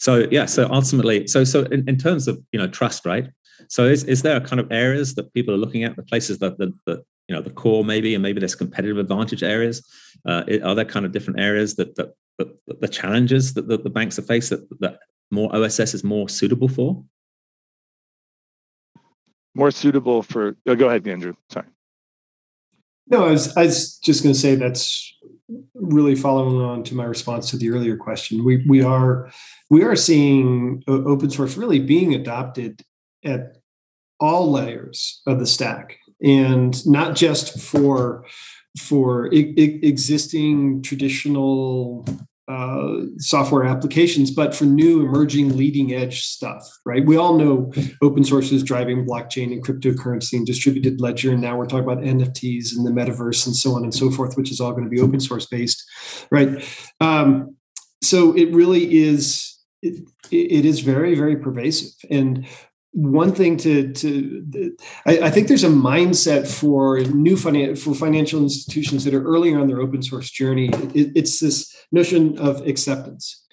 So yeah so ultimately so so in, in terms of you know trust right? So is, is there kind of areas that people are looking at the places that, that, that you know the core maybe and maybe there's competitive advantage areas. Uh, are there kind of different areas that, that, that the challenges that the, the banks are faced that, that more oss is more suitable for? More suitable for oh, go ahead andrew. Sorry. No i was, I was just going to say that's really following on to my response to the earlier question. We, we are we are seeing open source really being adopted at all layers of the stack and not just for for I- I- existing traditional uh, software applications, but for new emerging leading edge stuff, right? We all know open source is driving blockchain and cryptocurrency and distributed ledger. And now we're talking about NFTs and the metaverse and so on and so forth, which is all going to be open source based, right? Um, so it really is it, it is very very pervasive and one thing to to I, I, think there's a mindset for new finan- for financial institutions that are earlier on their open source journey. It, it's this notion of acceptance.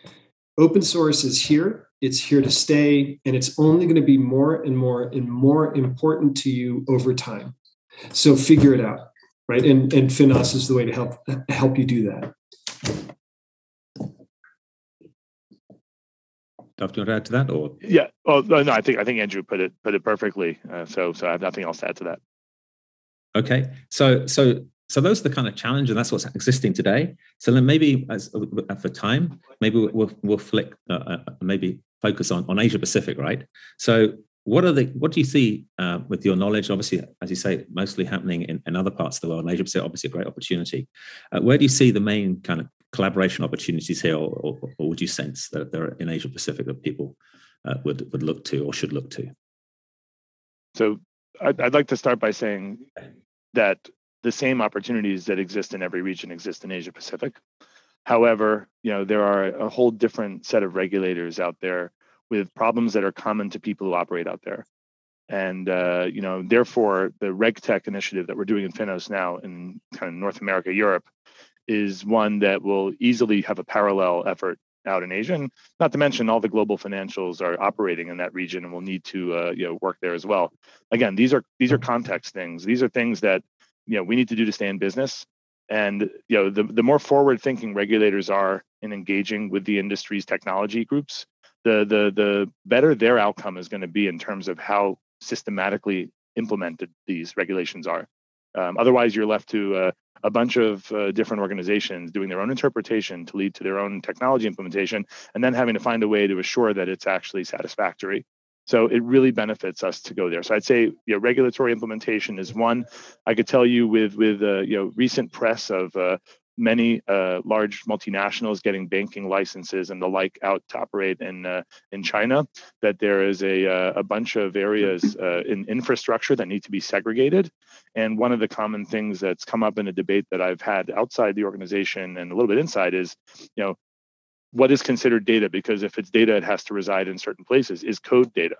Open source is here. It's here to stay, and it's only going to be more and more and more important to you over time. So figure it out, right? And and Finos is the way to help help you do that. Do you want to add to that, or yeah? Well, no, I think I think Andrew put it put it perfectly. Uh, so so I have nothing else to add to that. Okay, so so so those are the kind of challenge, and that's what's existing today. So then maybe as uh, for time, maybe we'll we'll flick uh, uh, maybe focus on on Asia Pacific, right? So what are the what do you see uh, with your knowledge? Obviously, as you say, mostly happening in, in other parts of the world. And Asia Pacific, obviously, a great opportunity. Uh, where do you see the main kind of collaboration opportunities here, or, or, or, would you sense that there are in Asia Pacific that people uh, would would look to or should look to? So, I'd, I'd like to start by saying that the same opportunities that exist in every region exist in Asia Pacific. However, you know there are a whole different set of regulators out there with problems that are common to people who operate out there. And uh, you know, therefore, the RegTech initiative that we're doing in Finos now in kind of North America, Europe, is one that will easily have a parallel effort out in Asia. And not to mention all the global financials are operating in that region and will need to uh, you know work there as well. Again, these are these are context things. These are things that you know we need to do to stay in business. And you know the the more forward thinking regulators are in engaging with the industry's technology groups, the the the better their outcome is going to be in terms of how systematically implemented these regulations are. Um, otherwise, you're left to uh, a bunch of uh, different organizations doing their own interpretation to lead to their own technology implementation, and then having to find a way to assure that it's actually satisfactory. So it really benefits us to go there. So I'd say you know, regulatory implementation is one. I could tell you with with uh, you know recent press of uh, many uh, large multinationals getting banking licenses and the like out to operate in uh, in China. That there is a uh, a bunch of areas uh, in infrastructure that need to be segregated. And one of the common things that's come up in a debate that I've had outside the organization and a little bit inside is, you know, what is considered data? Because if it's data, it has to reside in certain places. Is code data?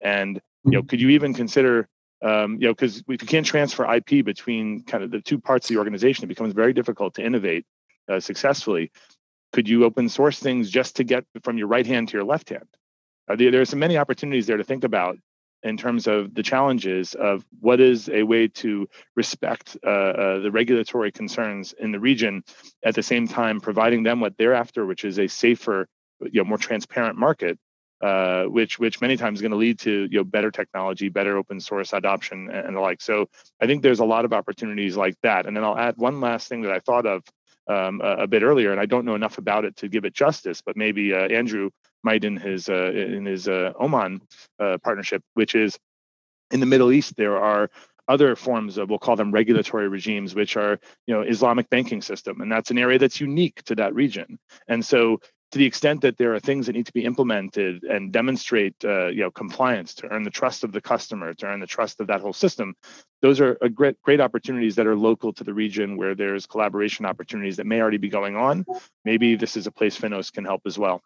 And you know, could you even consider um, you know, because if you can't transfer IP between kind of the two parts of the organization, it becomes very difficult to innovate uh, successfully. Could you open source things just to get from your right hand to your left hand? Uh, there, are so many opportunities there to think about in terms of the challenges of what is a way to respect uh, uh, the regulatory concerns in the region, at the same time providing them what they're after, which is a safer, you know, more transparent market uh, which which many times is going to lead to you know better technology, better open source adoption, and the like. So I think there's a lot of opportunities like that. And then I'll add one last thing that I thought of um, a, a, bit earlier, and I don't know enough about it to give it justice, but maybe uh, Andrew might in his uh, in his uh, Oman uh, partnership, which is in the Middle East, there are other forms of we'll call them regulatory regimes which are you know islamic banking system and that's an area that's unique to that region and so to the extent that there are things that need to be implemented and demonstrate uh, you know compliance to earn the trust of the customer to earn the trust of that whole system those are a great great opportunities that are local to the region where there's collaboration opportunities that may already be going on. Maybe this is a place finos can help as well.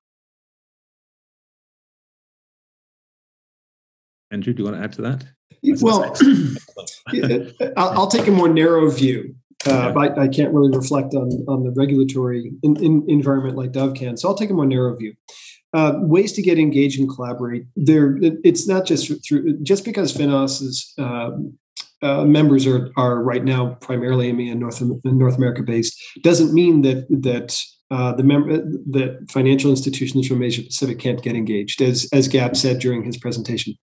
Andrew do you want to add to that? Well I'll take a more narrow view uh, I, I, can't really reflect on, on the regulatory in, in environment like Dov can. So I'll take a more narrow view. Uh, ways to get engaged and collaborate. There, it's not just through just because Finos's um, uh, members are are right now primarily and North North America based doesn't mean that that uh, the member that financial institutions from Asia Pacific can't get engaged. As as Gab said during his presentation,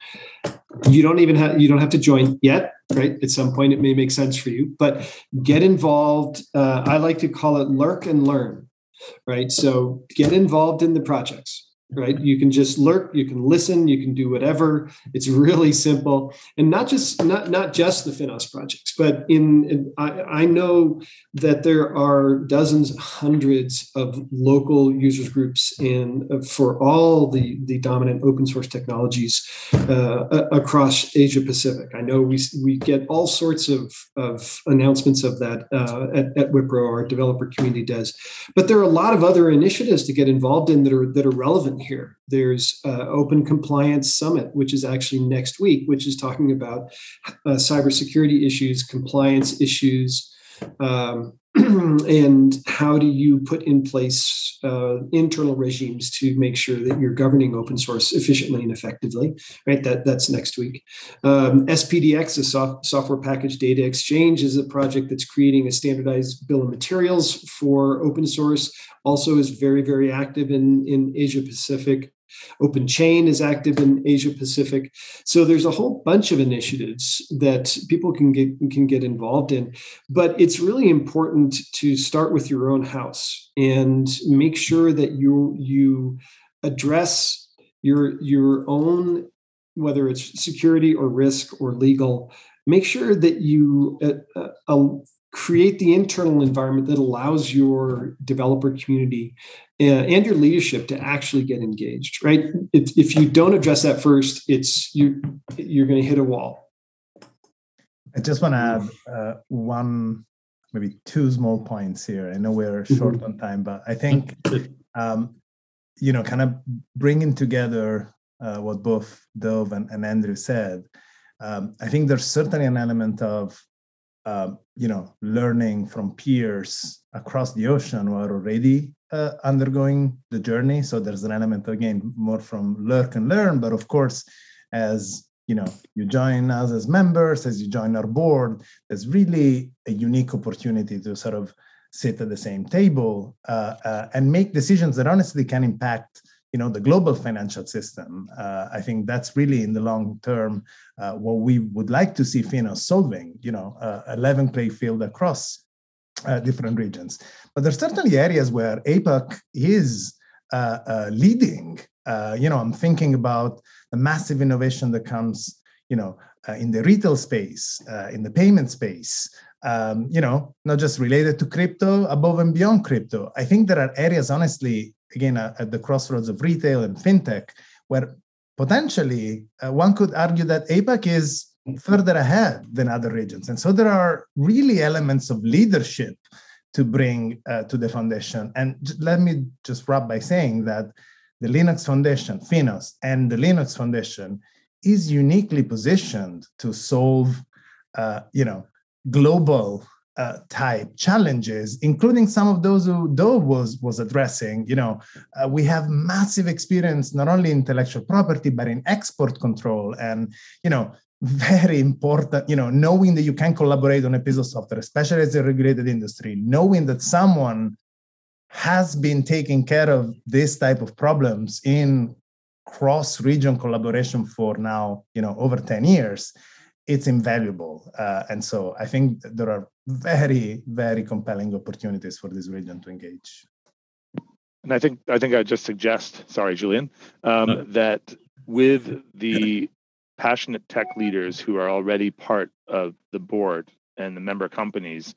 you don't even have you don't have to join yet right? At some point it may make sense for you but get involved uh, i like to call it lurk and learn right? So get involved in the projects right? You can just lurk you can listen you can do whatever. It's really simple. And not just not not just the finos projects but in, in I, I know that there are dozens hundreds of local users groups in uh, for all the the dominant open source technologies uh, across asia pacific. I know we we get all sorts of of announcements of that uh, at, at wipro our developer community does. But there are a lot of other initiatives to get involved in that are that are relevant here. There's uh, Open Compliance Summit, which is actually next week, which is talking about uh, cybersecurity issues, compliance issues, um, and how do you put in place uh, internal regimes to make sure that you're governing open source efficiently and effectively right? That that's next week. Um, spdx a soft, software package data exchange is a project that's creating a standardized bill of materials for open source. Also is very very active in in asia pacific Open Chain is active in Asia Pacific. So there's a whole bunch of initiatives that people can get can get involved in. But it's really important to start with your own house and make sure that you you address your your own whether it's security or risk or legal make sure that you uh, uh, create the internal environment that allows your developer community uh, and your leadership to actually get engaged right? If, if you don't address that first it's you you're going to hit a wall. I just want to add uh, one maybe two small points here. I know we're mm-hmm. short on time but i think um, you know kind of bringing together uh, what both dov and, and andrew said um, i think there's certainly an element of uh, you know learning from peers across the ocean who are already uh, undergoing the journey. So there's an element again more from lurk and learn but of course as you know you join us as members as you join our board there's really a unique opportunity to sort of sit at the same table uh, uh and make decisions that honestly can impact you know the global financial system. Uh, I think that's really in the long term uh, what we would like to see Finos solving. You know, uh, a level playing field across uh, different regions. But there's certainly areas where APAC is uh, uh, leading. you know, I'm thinking about the massive innovation that comes. You know, in the retail space, in the payment space, um, you know, not just related to crypto, above and beyond crypto. I think there are areas, honestly, again uh, at the crossroads of retail and fintech, where potentially uh, one could argue that APAC is further ahead than other regions. And so there are really elements of leadership to bring uh, to the foundation. And let me just wrap by saying that the Linux Foundation, Finos, and the Linux Foundation is uniquely positioned to solve, uh, you know, global uh, type challenges, including some of those who Dov was was addressing. You know, uh, we have massive experience not only in intellectual property but in export control, and you know, very important. You know, knowing that you can collaborate on a piece of software, especially as a regulated industry, knowing that someone has been taking care of this type of problems in cross-region collaboration for now, you know, over ten years it's invaluable. Uh, and so I think there are very, very compelling opportunities for this region to engage. And I think I think I just suggest, sorry, Julian, um, no. that with the passionate tech leaders who are already part of the board and the member companies,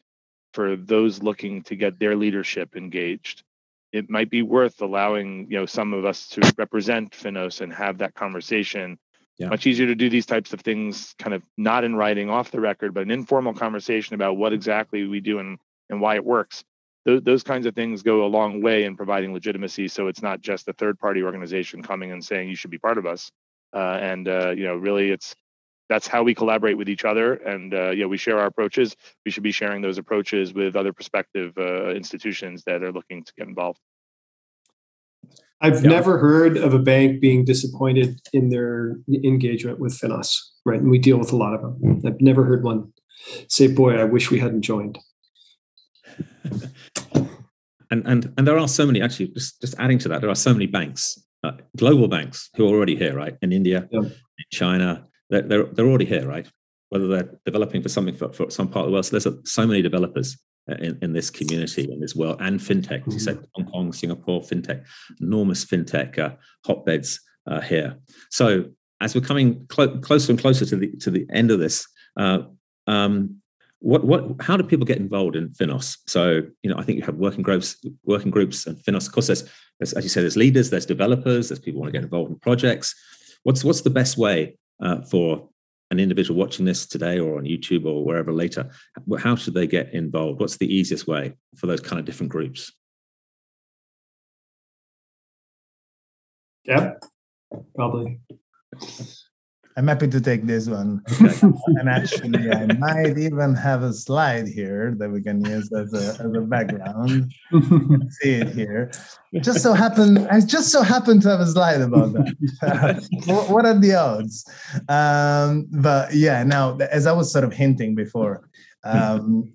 for those looking to get their leadership engaged, it might be worth allowing you know some of us to represent Finos and have that conversation yeah. much easier to do these types of things kind of not in writing off the record but an informal conversation about what exactly we do and, and why it works. Those, those kinds of things go a long way in providing legitimacy so it's not just a third party organization coming and saying you should be part of us. Uh, and uh, you know really it's that's how we collaborate with each other and uh, know we share our approaches. We should be sharing those approaches with other prospective uh, institutions that are looking to get involved I've yeah. never heard of a bank being disappointed in their engagement with Finos, right? And we deal with a lot of them. Mm. I've never heard one say, "Boy, I wish we hadn't joined." and and and there are so many actually. Just just adding to that, there are so many banks, uh, global banks, who are already here, right? In India, yeah. in China, they're, they're they're already here, right? Whether they're developing for something for, for some part of the world. So there's so many developers in, in this community in this world and fintech. As you said, mm-hmm. Hong Kong, Singapore, fintech, enormous fintech uh, hotbeds uh, here. So as we're coming clo- closer and closer to the to the end of this, uh, um, what what how do people get involved in Finos? So you know, I think you have working groups, working groups, and Finos. Of course, there's, there's as you said, there's leaders, there's developers, there's people who want to get involved in projects. What's what's the best way uh, for an individual watching this today or on YouTube or wherever later? How should they get involved? What's the easiest way for those kind of different groups? Yeah, probably. I'm happy to take this one. and actually, I might even have a slide here that we can use as a, as a background. see it here. It just so happened, I just so happened to have a slide about that. what are the odds? Um, but yeah, now, as I was sort of hinting before, um,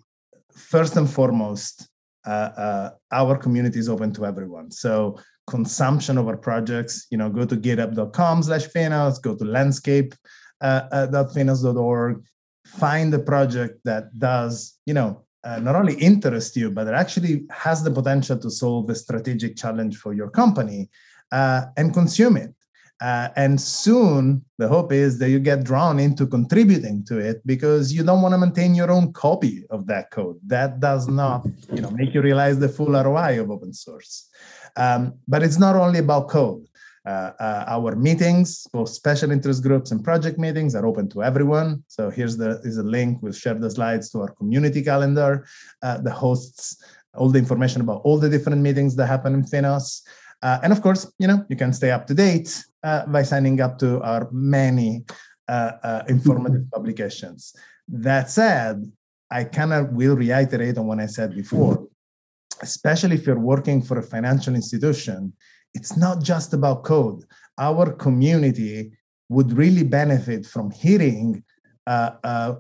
first and foremost, uh, uh, our community is open to everyone. So consumption of our projects, you know, go to github.com slash Finos, go to landscape.finos.org, uh, find a project that does, you know, uh, not only interest you, but it actually has the potential to solve a strategic challenge for your company uh, and consume it. Uh, and soon, the hope is that you get drawn into contributing to it because you don't want to maintain your own copy of that code. That does not, you know, make you realize the full ROI of open source. Um, but it's not only about code. Uh, uh, our meetings, both special interest groups and project meetings, are open to everyone. So here's the is a link. We'll share the slides to our community calendar. Uh, the hosts all the information about all the different meetings that happen in Finos. Uh, and of course, you know you can stay up to date uh, by signing up to our many uh, informative publications. That said, I kind of will reiterate on what I said before especially if you're working for a financial institution, it's not just about code. Our community would really benefit from hearing, uh, uh,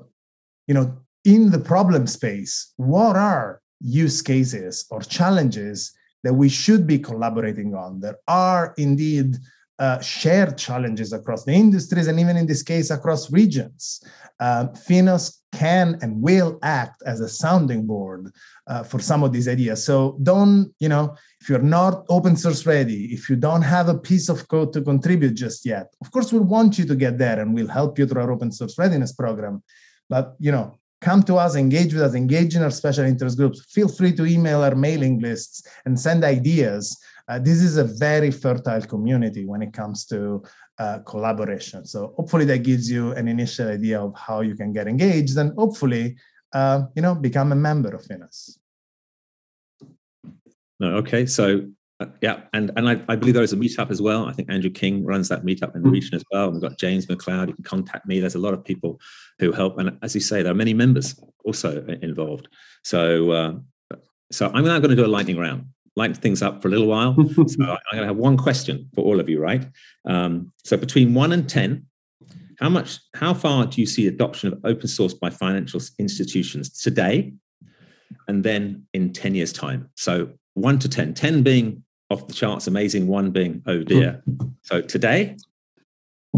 you know, in the problem space, what are use cases or challenges that we should be collaborating on? There are indeed uh, challenges across the industries and even in this case across regions. Uh, Finos can and will act as a sounding board uh, for some of these ideas. So don't, you know, if you're not open source ready, if you don't have a piece of code to contribute just yet, of course, we want you to get there and we'll help you through our open source readiness program. But, you know, come to us, engage with us, engage in our special interest groups. Feel free to email our mailing lists and send ideas. Uh, this is a very fertile community when it comes to uh, collaboration. So hopefully that gives you an initial idea of how you can get engaged and hopefully, uh, you know, become a member of Finos. No, okay. So uh, yeah, and and I, I, believe there is a meetup as well. I think Andrew King runs that meetup in the mm. region as well. And we've got James McLeod. You can contact me. There's a lot of people who help, and as you say, there are many members also involved. So uh, so I'm now going to do a lightning round lighten things up for a little while. so I'm going to have one question for all of you, right? Um, so between one and 10, how much, how far do you see adoption of open source by financial institutions today and then in 10 years' time? So one to 10, 10 being off the charts, amazing, one being, oh dear. So today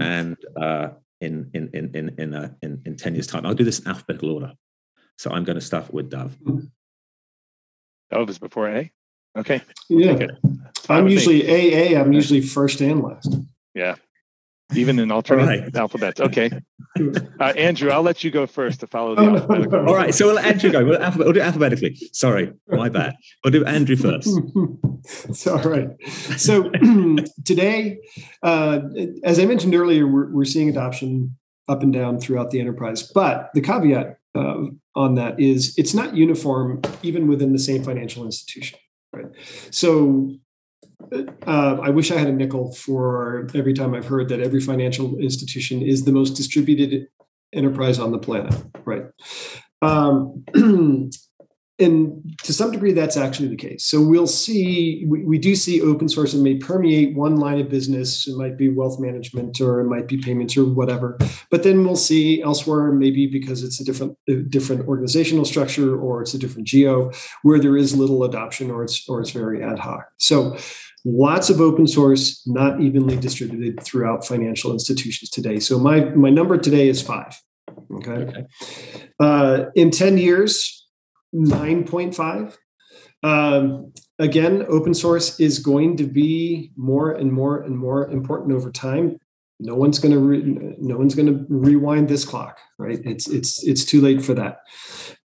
and uh, in, in, in, in, in, uh, in, in 10 years' time, I'll do this in alphabetical order. So I'm going to start with Dove. Dov is before A? Okay. Yeah. I'm usually AA. I'm usually first and last. Yeah. Even in alternate right. alphabets. Okay. Uh, Andrew, I'll let you go first to follow the oh, alphabetical. All right. So we'll let Andrew go. We'll, alphabet, we'll do alphabetically. Sorry. My bad. We'll do Andrew first. it's all right. So today, uh, as I mentioned earlier, we're, we're seeing adoption up and down throughout the enterprise. But the caveat uh, on that is it's not uniform even within the same financial institution. Right. So uh, I wish I had a nickel for every time I've heard that every financial institution is the most distributed enterprise on the planet. Right. Um, and to some degree that's actually the case. So we'll see we, we, do see open source and may permeate one line of business. It might be wealth management or it might be payments or whatever. But then we'll see elsewhere maybe because it's a different different organizational structure or it's a different geo where there is little adoption or it's or it's very ad hoc. So lots of open source not evenly distributed throughout financial institutions today. So my my number today is five okay, okay. Uh, in 10 years 9.5. Um, again, open source is going to be more and more and more important over time. No one's going to re- no one's going to rewind this clock, right? It's it's it's too late for that.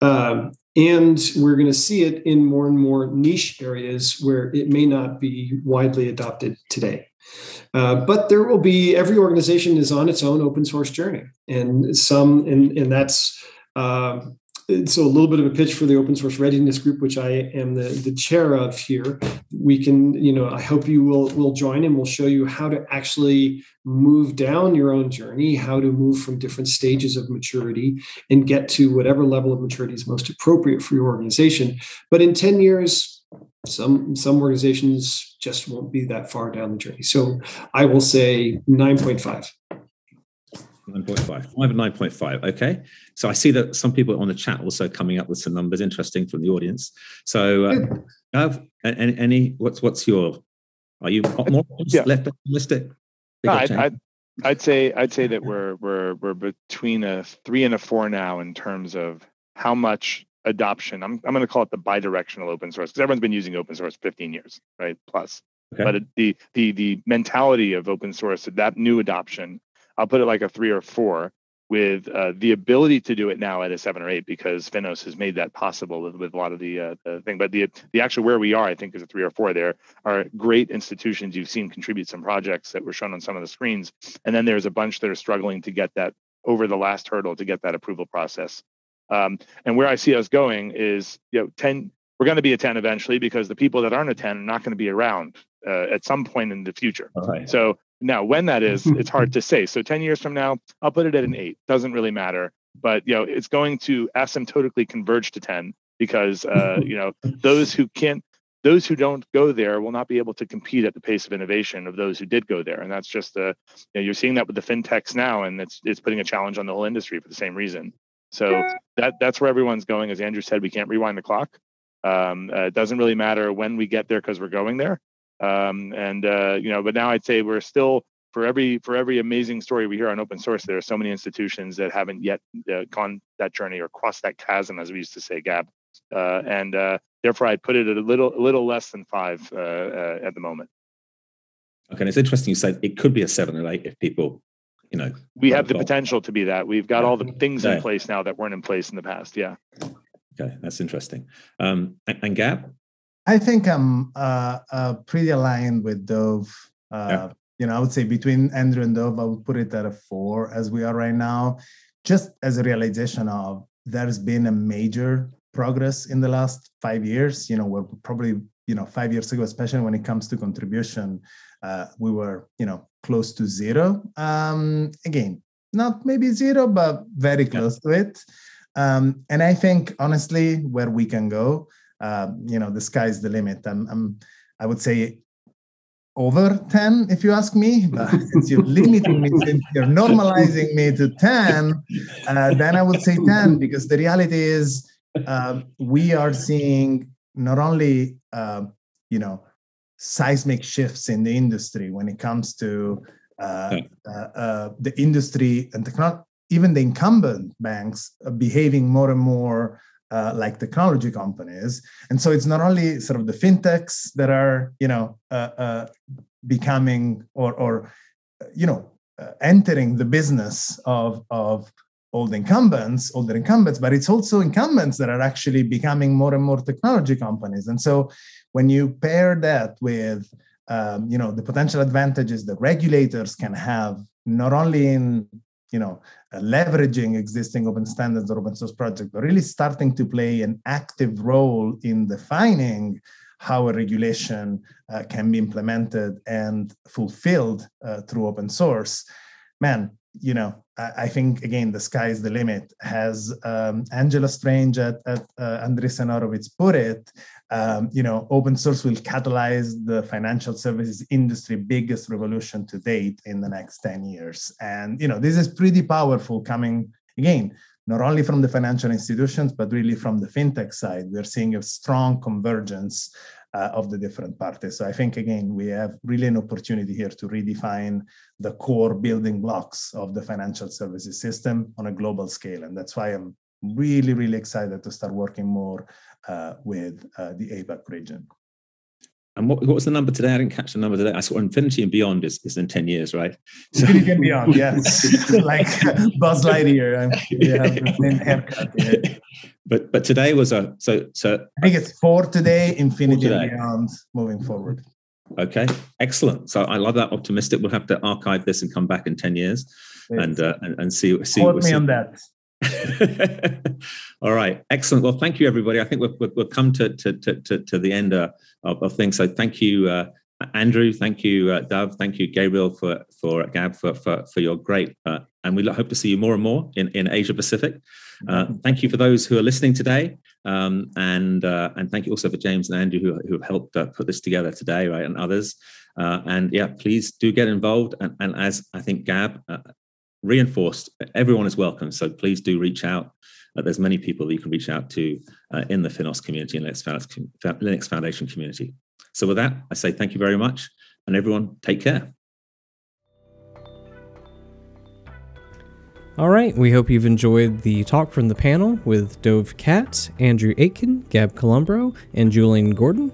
Um, and we're going to see it in more and more niche areas where it may not be widely adopted today. Uh, but there will be every organization is on its own open source journey, and some and and that's uh, so a little bit of a pitch for the open source readiness group which i am the, the chair of here. We can you know i hope you will will join and we'll show you how to actually move down your own journey how to move from different stages of maturity and get to whatever level of maturity is most appropriate for your organization. But in 10 years some some organizations just won't be that far down the journey. So i will say 9.5 9.5. 5 and 9.5. Okay. So I see that some people on the chat also coming up with some numbers interesting from the audience. So, uh, have any, any, what's, what's your, are you more yeah. left optimistic? No, I'd, I'd, I'd, say, I'd say that we're, we're, we're between a three and a four now in terms of how much adoption. I'm, I'm going to call it the bidirectional open source because everyone's been using open source 15 years, right? Plus. Okay. But the the the mentality of open source, that new adoption I'll put it like a three or four with uh, the ability to do it now at a seven or eight because Finos has made that possible with, with a lot of the, uh, the thing. But the the actual where we are, I think, is a three or four. There are great institutions you've seen contribute some projects that were shown on some of the screens, and then there's a bunch that are struggling to get that over the last hurdle to get that approval process. Um, and where I see us going is, you know, ten. We're going to be a ten eventually because the people that aren't a ten are not going to be around uh, at some point in the future. Right. So now, when that is, it's hard to say. So 10 years from now, I'll put it at an eight. Doesn't really matter. But you know, it's going to asymptotically converge to 10 because uh, you know, those who can't those who don't go there will not be able to compete at the pace of innovation of those who did go there. And that's just the you know, you're seeing that with the fintechs now, and it's it's putting a challenge on the whole industry for the same reason. So that that's where everyone's going. As Andrew said, we can't rewind the clock. Um, uh, it doesn't really matter when we get there because we're going there. Um, and uh, you know, but now I'd say we're still for every for every amazing story we hear on open source, there are so many institutions that haven't yet uh, gone that journey or crossed that chasm, as we used to say, Gab. Uh, and uh, therefore, I'd put it at a little a little less than five uh, uh, at the moment. Okay, and it's interesting you said it could be a seven or eight if people, you know, we have the potential to be that. We've got yeah. all the things yeah. in place now that weren't in place in the past. Yeah. Okay, that's interesting. Um, and, and Gab, I think I'm uh, uh, pretty aligned with Dov. Uh, yeah. You know, I would say between Andrew and Dov, I would put it at a four as we are right now, just as a realization of there's been a major progress in the last five years. You know, we're probably, you know, five years ago, especially when it comes to contribution, uh, we were, you know, close to zero. Um, again, not maybe zero, but very close yeah. to it. Um, and I think honestly, where we can go, uh, you know, the sky's the limit. I'm, I'm, I would say over 10 if you ask me but since you're limiting me since you're normalizing me to 10 uh, then i would say 10 because the reality is uh, we are seeing not only uh, you know seismic shifts in the industry when it comes to uh, uh, the industry and technology even the incumbent banks behaving more and more uh, like technology companies. And so it's not only sort of the fintechs that are, you know, uh, uh, becoming or, or you know, uh, entering the business of, of old incumbents, older incumbents, but it's also incumbents that are actually becoming more and more technology companies. And so when you pair that with, um, you know, the potential advantages that regulators can have, not only in you know, uh, leveraging existing open standards or open source projects, but really starting to play an active role in defining how a regulation uh, can be implemented and fulfilled uh, through open source. Man, you know, I, I, think again the sky is the limit. Has um, Angela Strange at, at uh, Andreessen Horowitz put it? Um, you know, open source will catalyze the financial services industry biggest revolution to date in the next 10 years. And, you know, this is pretty powerful coming again, not only from the financial institutions, but really from the fintech side. We're seeing a strong convergence uh, of the different parties. So I think, again, we have really an opportunity here to redefine the core building blocks of the financial services system on a global scale. And that's why I'm really, really excited to start working more uh, with uh, the APAC region. And what, what was the number today? I didn't catch the number today. I saw Infinity and Beyond is, is in 10 years, right? So, Infinity and Beyond, yes. like Buzz Lightyear. I'm, yeah, haircut. Yeah. But but today was a so so I think it's four today, Infinity today. and Beyond moving forward. Okay, excellent. So I love that optimistic. We'll have to archive this and come back in 10 years and, uh, and, and see see Quote me on that. All right, excellent. Well, thank you, everybody. I think we've, we've come to, to, to, to the end uh, of, of, things. So thank you, uh, Andrew. Thank you, uh, Dov. Thank you, Gabriel, for for Gab for for, for your great. Uh, and we hope to see you more and more in, in Asia Pacific. Uh, thank you for those who are listening today, um, and uh, and thank you also for James and Andrew who who helped put this together today, right, and others. and yeah, please do get involved. And, and as I think Gab reinforced, everyone is welcome. So please do reach out. Uh, there's many people that you can reach out to uh, in the Finos community and Linux Foundation community. So with that, I say thank you very much, and everyone take care. All right, we hope you've enjoyed the talk from the panel with Dov Katz, Andrew Aitken, Gab Columbro, and Julian Gordon.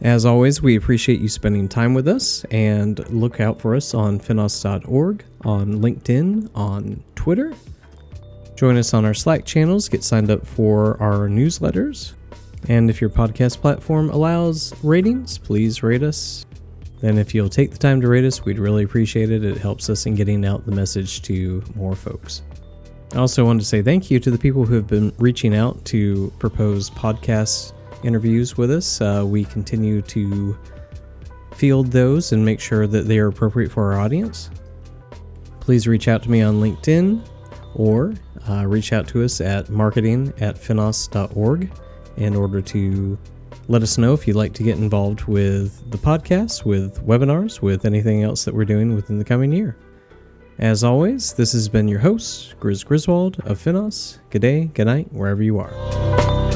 As always, we appreciate you spending time with us and look out for us on finos.org, on LinkedIn, on Twitter. Join us on our Slack channels, get signed up for our newsletters. And if your podcast platform allows ratings, please rate us. Then, if you'll take the time to rate us, we'd really appreciate it. It helps us in getting out the message to more folks. I also want to say thank you to the people who have been reaching out to propose podcast interviews with us. Uh, we continue to field those and make sure that they are appropriate for our audience. Please reach out to me on LinkedIn or uh, reach out to us at marketing at finos.org in order to let us know if you'd like to get involved with the podcast, with webinars, with anything else that we're doing within the coming year. As always, this has been your host, Grizz Griswold of Finos. Good day, good night, wherever you are.